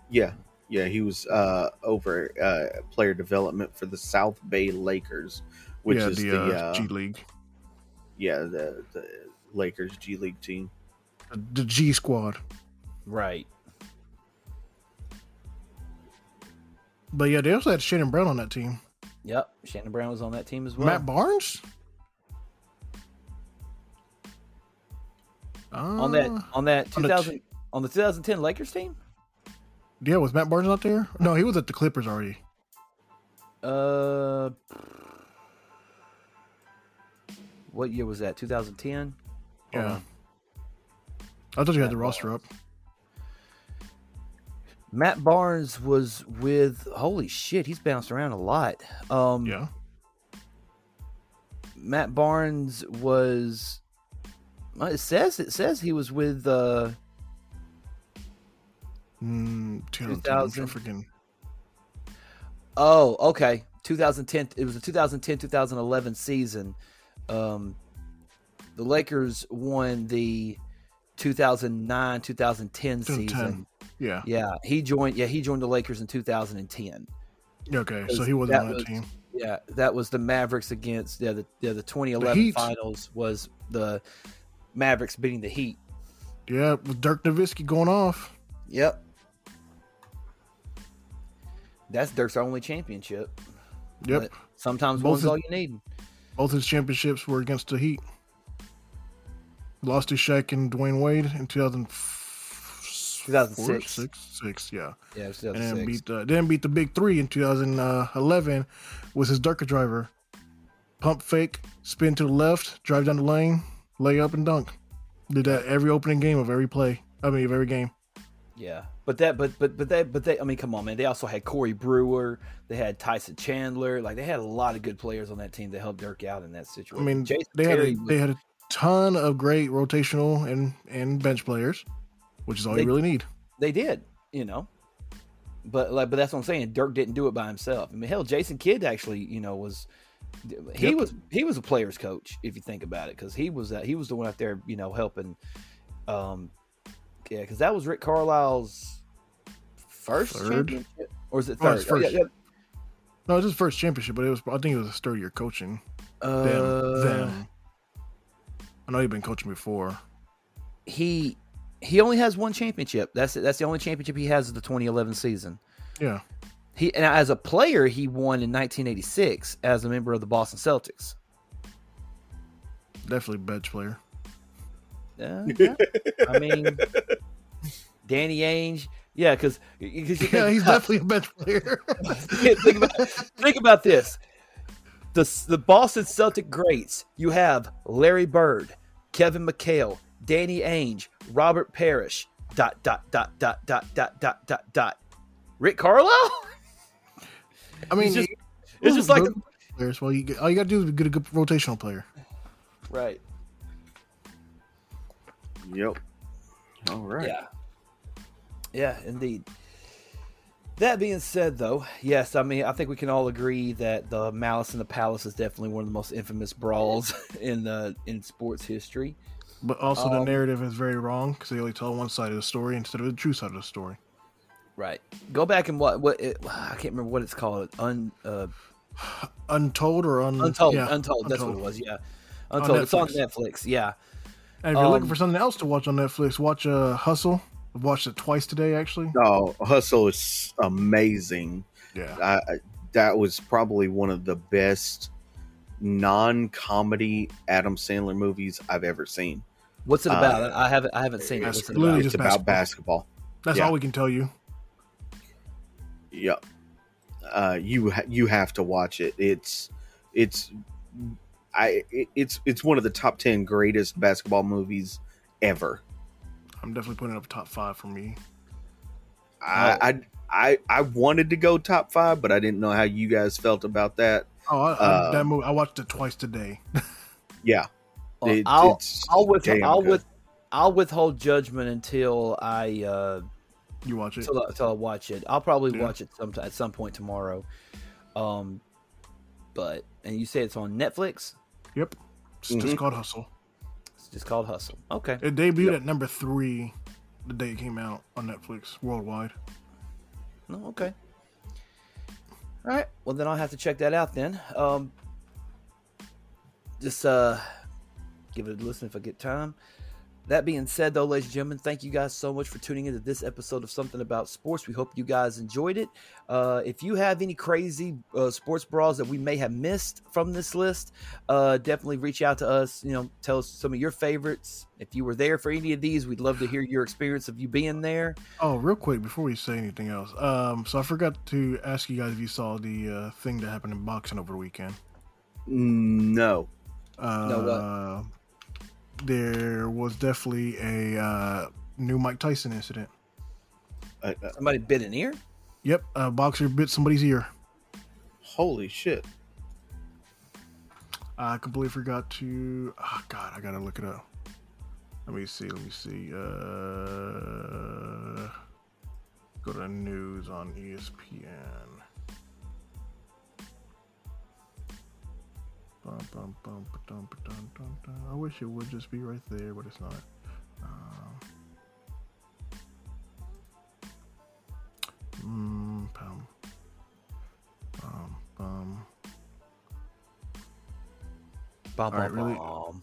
Yeah, yeah, he was uh, over uh, player development for the South Bay Lakers, which yeah, is the, the, uh, uh, G League, yeah the, the Lakers G League team. the, the G Squad. Right. But yeah, they also had Shannon Brown on that team. Yep. Shannon Brown was on that team as well. Matt Barnes. on that Uh, on that on the 2000 on the 2010 Lakers team. yeah, was Matt Barnes not there? No, he was at the Clippers already. Uh, what year was that? 2010. Yeah, I thought you had the roster up. Matt Barnes was with. Holy shit, he's bounced around a lot. Um, Yeah, Matt Barnes was. It says it says he was with. uh Mm, 2000. Freaking. Oh, okay. 2010. It was a 2010 2011 season. Um, the Lakers won the 2009 2010 season. 2010. Yeah. Yeah, he joined. Yeah, he joined the Lakers in 2010. Okay. So he wasn't that on that was- team. Yeah, that was the Mavericks against yeah the yeah the 2011 Heat. finals was the Mavericks beating the Heat. Yeah, with Dirk Nowitzki going off. Yep. That's Dirk's only championship. Yep. But sometimes Both one's of- all you need. Both his championships were against the Heat. Lost to Shaq and Dwyane Wade in 2000 2006. Six, six, yeah. Yeah, it was And 2006. then beat the then beat the big three in 2011 was his Durka driver. Pump fake, spin to the left, drive down the lane, lay up and dunk. Did that every opening game of every play. I mean, of every game. Yeah, but that, but but but they, but they. I mean, come on, man. They also had Corey Brewer. They had Tyson Chandler. Like they had a lot of good players on that team that helped Dirk out in that situation. I mean, Jason they had a, was- they had a ton of great rotational and and bench players, which is all They- you really need. they did, you know. But like, but that's what I'm saying. Dirk didn't do it by himself. I mean, hell, Jason Kidd actually, you know, was he Yep. was he was a player's coach if you think about it because he was uh, he was the one out there, you know, helping. Um, yeah, because that was Rick Carlisle's first Third. championship, or is it Oh, third? first. Oh, yeah, No, it was his first championship, but it was I think it was his third year coaching. yeah. Them, Uh, them. I know you've been coaching before. he he only has one championship. That's it. That's the only championship he has of the 2011 season. Yeah, He and as a player, he won in 1986 as a member of the Boston Celtics. definitely bench player. Uh, (laughs) yeah. I mean, Danny Ainge, yeah, because Yeah, he's definitely a bench player. (laughs) think about think about this. The the Boston Celtic greats. You have Larry Bird, Kevin McHale, Danny Ainge, Robert Parish. Dot dot dot dot dot dot dot dot dot. Rick Carlisle. I mean, It's just- he- It's just like players. Well, you get, all you got to do is get a good rotational player. right. Yep. All right. Yeah. Yeah, indeed. That being said, though, yes, I mean, I think we can all agree that the Malice in the Palace is definitely one of the most infamous brawls (laughs) in the in sports history. But also, the Um, narrative is very wrong because they only tell one side of the story instead of the true side of the story. Right. Go back and what what it, I can't remember what it's called. Un uh, Untold or un- Untold. yeah, Untold. That's what it was. Yeah. On Untold. it's on Netflix. Netflix. Yeah. And if you're looking Um, for something else to watch on Netflix, watch uh, Hustle. I've watched it twice today, actually. Oh, Hustle is amazing. Yeah, I, I- that was probably one of the best non-comedy Adam Sandler movies I've ever seen. What's it Uh, about? I haven't I haven't seen it. that's What's it literally about? It's just about basketball. basketball. that's yeah. all we can tell you. Yep. Uh, you ha- you have to watch it. It's it's I it's it's one of the top ten greatest basketball movies ever. I'm definitely putting it up top five for me. I, I I I wanted to go top five, but I didn't know how you guys felt about that. Oh, I, I, Uh, that movie, I watched it twice today. (laughs) Yeah, Well, it- I'll I'll with I'll with I'll withhold judgment until I uh You watch it. until, until I watch it. I'll probably Yeah. watch it sometime at some point tomorrow. Um, but and you say it's on Netflix. Yep, it's Mhm. just called Hustle. It's just called Hustle. Okay. It debuted at number three the day it came out on Netflix worldwide. No, okay. All right. Well, then I'll have to check that out then. Um, just uh, give it a listen if I get time. That being said, though, ladies and gentlemen, thank you guys so much for tuning into this episode of Something About Sports. We hope you guys enjoyed it. Uh, if you have any crazy uh, sports brawls that we may have missed from this list, uh, definitely reach out to us. You know, tell us some of your favorites. If you were there for any of these, we'd love to hear your experience of you being there. Oh, real quick before we say anything else, um, so I forgot to ask you guys if you saw the uh, thing that happened in boxing over the weekend. no. Uh, No, what? There was definitely a uh, new Mike Tyson incident. Uh, Somebody bit an ear. Yep, a boxer bit somebody's ear. holy shit! I completely forgot to. Oh God, I gotta look it up. Let me see. Let me see. Uh, go to news on ESPN. I wish it would just be right there, but it's not. Um, mm, bum, bum, bum. Bum, All right, really?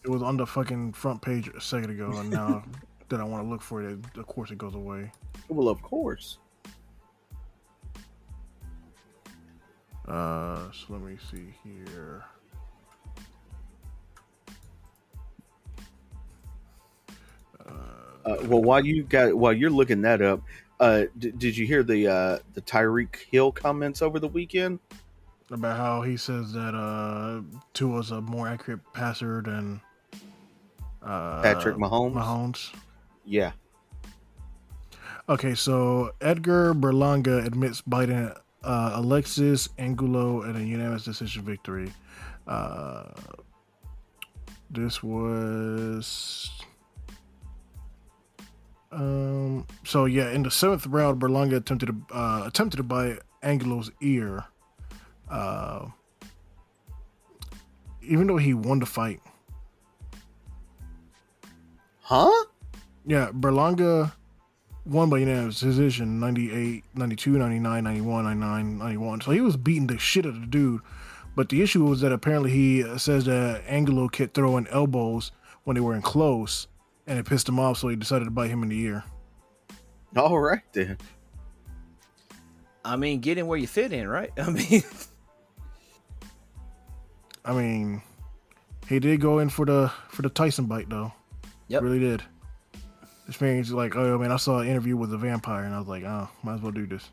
It was on the fucking front page a second ago, and now (laughs) that I want to look for it, of course it goes away. Well, of course. Uh, so let me see here. Uh, well, while you got while you're looking that up, uh, d- did you hear the uh, the Tyreek Hill comments over the weekend? About how he says that uh Tua's a more accurate passer than uh, Patrick Mahomes. Mahomes. Yeah. Okay, so Edgar Berlanga admits Biden, uh, Alexis Angulo in a unanimous decision victory. Uh, this was. Um. So yeah, in the seventh round, Berlanga attempted to uh, attempted to bite Angulo's ear. Uh, even though he won the fight, Huh? Yeah, Berlanga won by unanimous decision 98, 92, 99, 91, 99, 91. So he was beating the shit out of the dude. But the issue was that apparently he says that Angulo kept throwing elbows when they were in close and it pissed him off, so he decided to bite him in the ear. All right then. I mean, get in where you fit in, right? (laughs) I mean, I mean, he did go in for the for the Tyson bite though. Yep. Really did. This man's like, oh man, I saw an interview with a vampire and I was like, oh, might as well do this.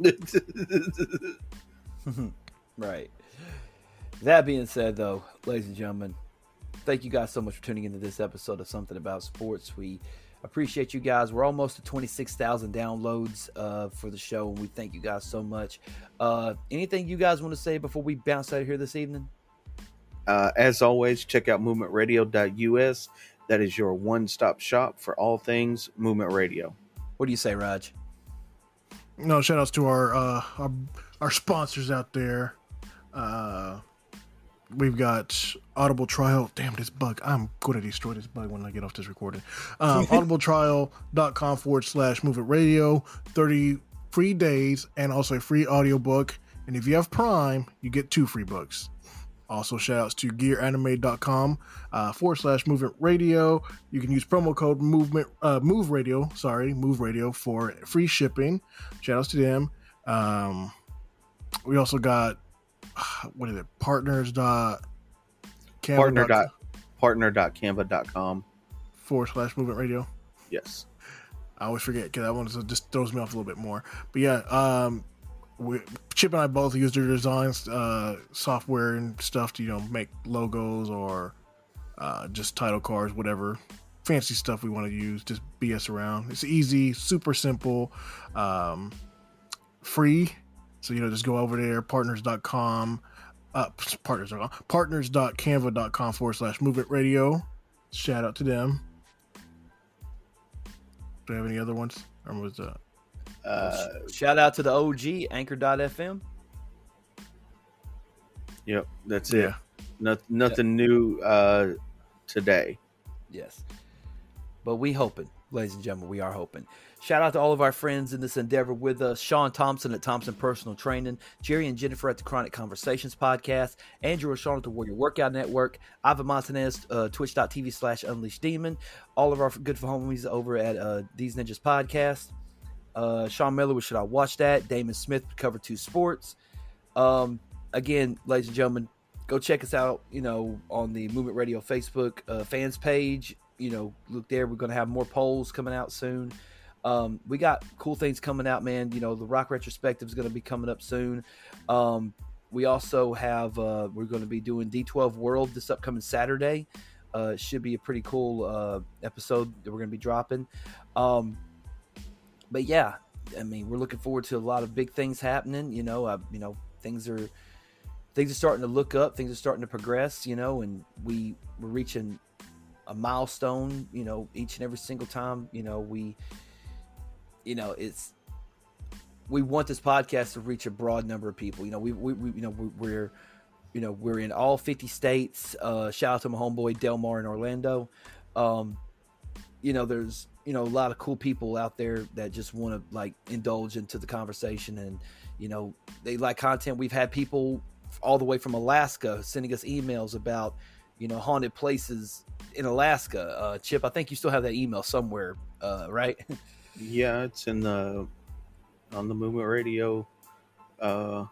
(laughs) right. That being said, though, ladies and gentlemen, thank you guys so much for tuning into this episode of Something About Sports. We appreciate you guys. We're almost to 26,000 downloads uh, for the show, and we thank you guys so much. Uh, anything you guys want to say before we bounce out of here this evening? Uh, as always, check out movementradio.us. That is your one stop shop for all things movement radio. What do you say, Raj? No, shout outs to our uh our, our sponsors out there. We've got Audible Trial. Damn this bug. I'm gonna destroy this bug when I get off this recording. Um (laughs) audibletrial.com forward slash move it radio. 30 free days and also a free audiobook. And if you have Prime, you get two free books. Also, shout outs to gearanime.com uh, forward slash movement radio. You can use promo code movement uh, move radio, sorry, move radio for free shipping. Shout outs to them. Um, we also got (sighs) what is it? Partners dot Partner dot partner.canva.com. forward slash movement radio. Yes. I always forget because that one just throws me off a little bit more. But yeah, um, we, Chip and I both use their designs, uh, software and stuff to you know make logos or uh, just title cards, whatever fancy stuff we want to use. Just BS around. It's easy, super simple, um, free. So you know, just go over there, partners.com, uh, partners.com, partners.canva.com forward slash movement radio. Shout out to them. Do you have any other ones? Or was that? Uh, Shout out to the OG, Anchor.fm. yep. That's it. Yeah. No, nothing new uh, today. Yes. But we hoping, ladies and gentlemen, we are hoping. Shout out to all of our friends in this endeavor with us. Sean Thompson at Thompson Personal Training, Jerry and Jennifer at the Chronic Conversations Podcast, Andrew and Sean at the Warrior Workout Network, Ivan Montanez, uh, twitch.tv slash Unleashed Demon, all of our good for homies over at uh, These Ninjaz Podcast. Uh, Sean Miller with Should I Watch That? Damon Smith Cover 2 Sports. Um, again, ladies and gentlemen, go check us out, you know, on the Movement Radio Facebook uh, fans page. You know, look there. We're going to have more polls coming out soon. Um, we got cool things coming out, man. You know, the rock retrospective is going to be coming up soon. Um, we also have, uh, we're going to be doing D12 World this upcoming Saturday. Uh, should be a pretty cool uh, episode that we're going to be dropping. Um, but yeah, I mean, we're looking forward to a lot of big things happening. You know, you know, things are things are starting to look up, things are starting to progress, you know, and we we're reaching a milestone, you know, each and every single time, you know, we you know, it's we want this podcast to reach a broad number of people. You know, we, we, we you know we, are you know we're in all 50 states. Uh, shout out to my homeboy Delmar in Orlando. Um, you know, there's you know a lot of cool people out there that just want to like indulge into the conversation and you know they like content. We've had people all the way from Alaska sending us emails about you know haunted places in Alaska. Uh, Chip, I think you still have that email somewhere, uh, right? (laughs) Yeah, it's in the on the Movement Radio uh,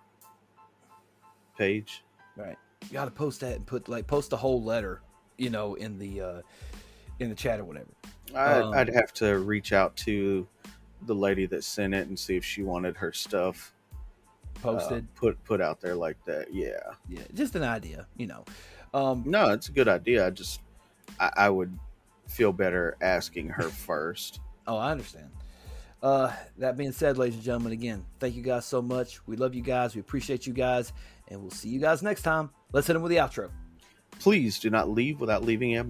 page. Right. You got to post that and put like post the whole letter, you know, in the uh, in the chat or whatever. I'd, um, I'd have to reach out to the lady that sent it and see if she wanted her stuff posted, uh, put put out there like that. Yeah, yeah, just an idea, you know. Um, no, it's a good idea. I just I, I would feel better asking her (laughs) first. Oh, I understand. Uh, that being said, ladies and gentlemen, again, thank you guys so much. We love you guys. We appreciate you guys. And we'll see you guys next time. Let's hit them with the outro. Please do not leave without leaving a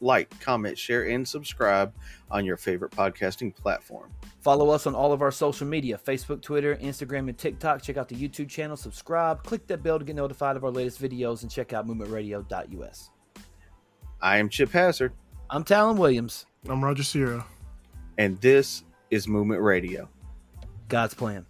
like, comment, share, and subscribe on your favorite podcasting platform. Follow us on all of our social media Facebook, Twitter, Instagram, and TikTok. Check out the YouTube channel, subscribe, click that bell to get notified of our latest videos, and check out movementradio.us. I am Chip Hazard. I'm Talon Williams. I'm Roger Sierra. And this is Movement Radio. God's plan.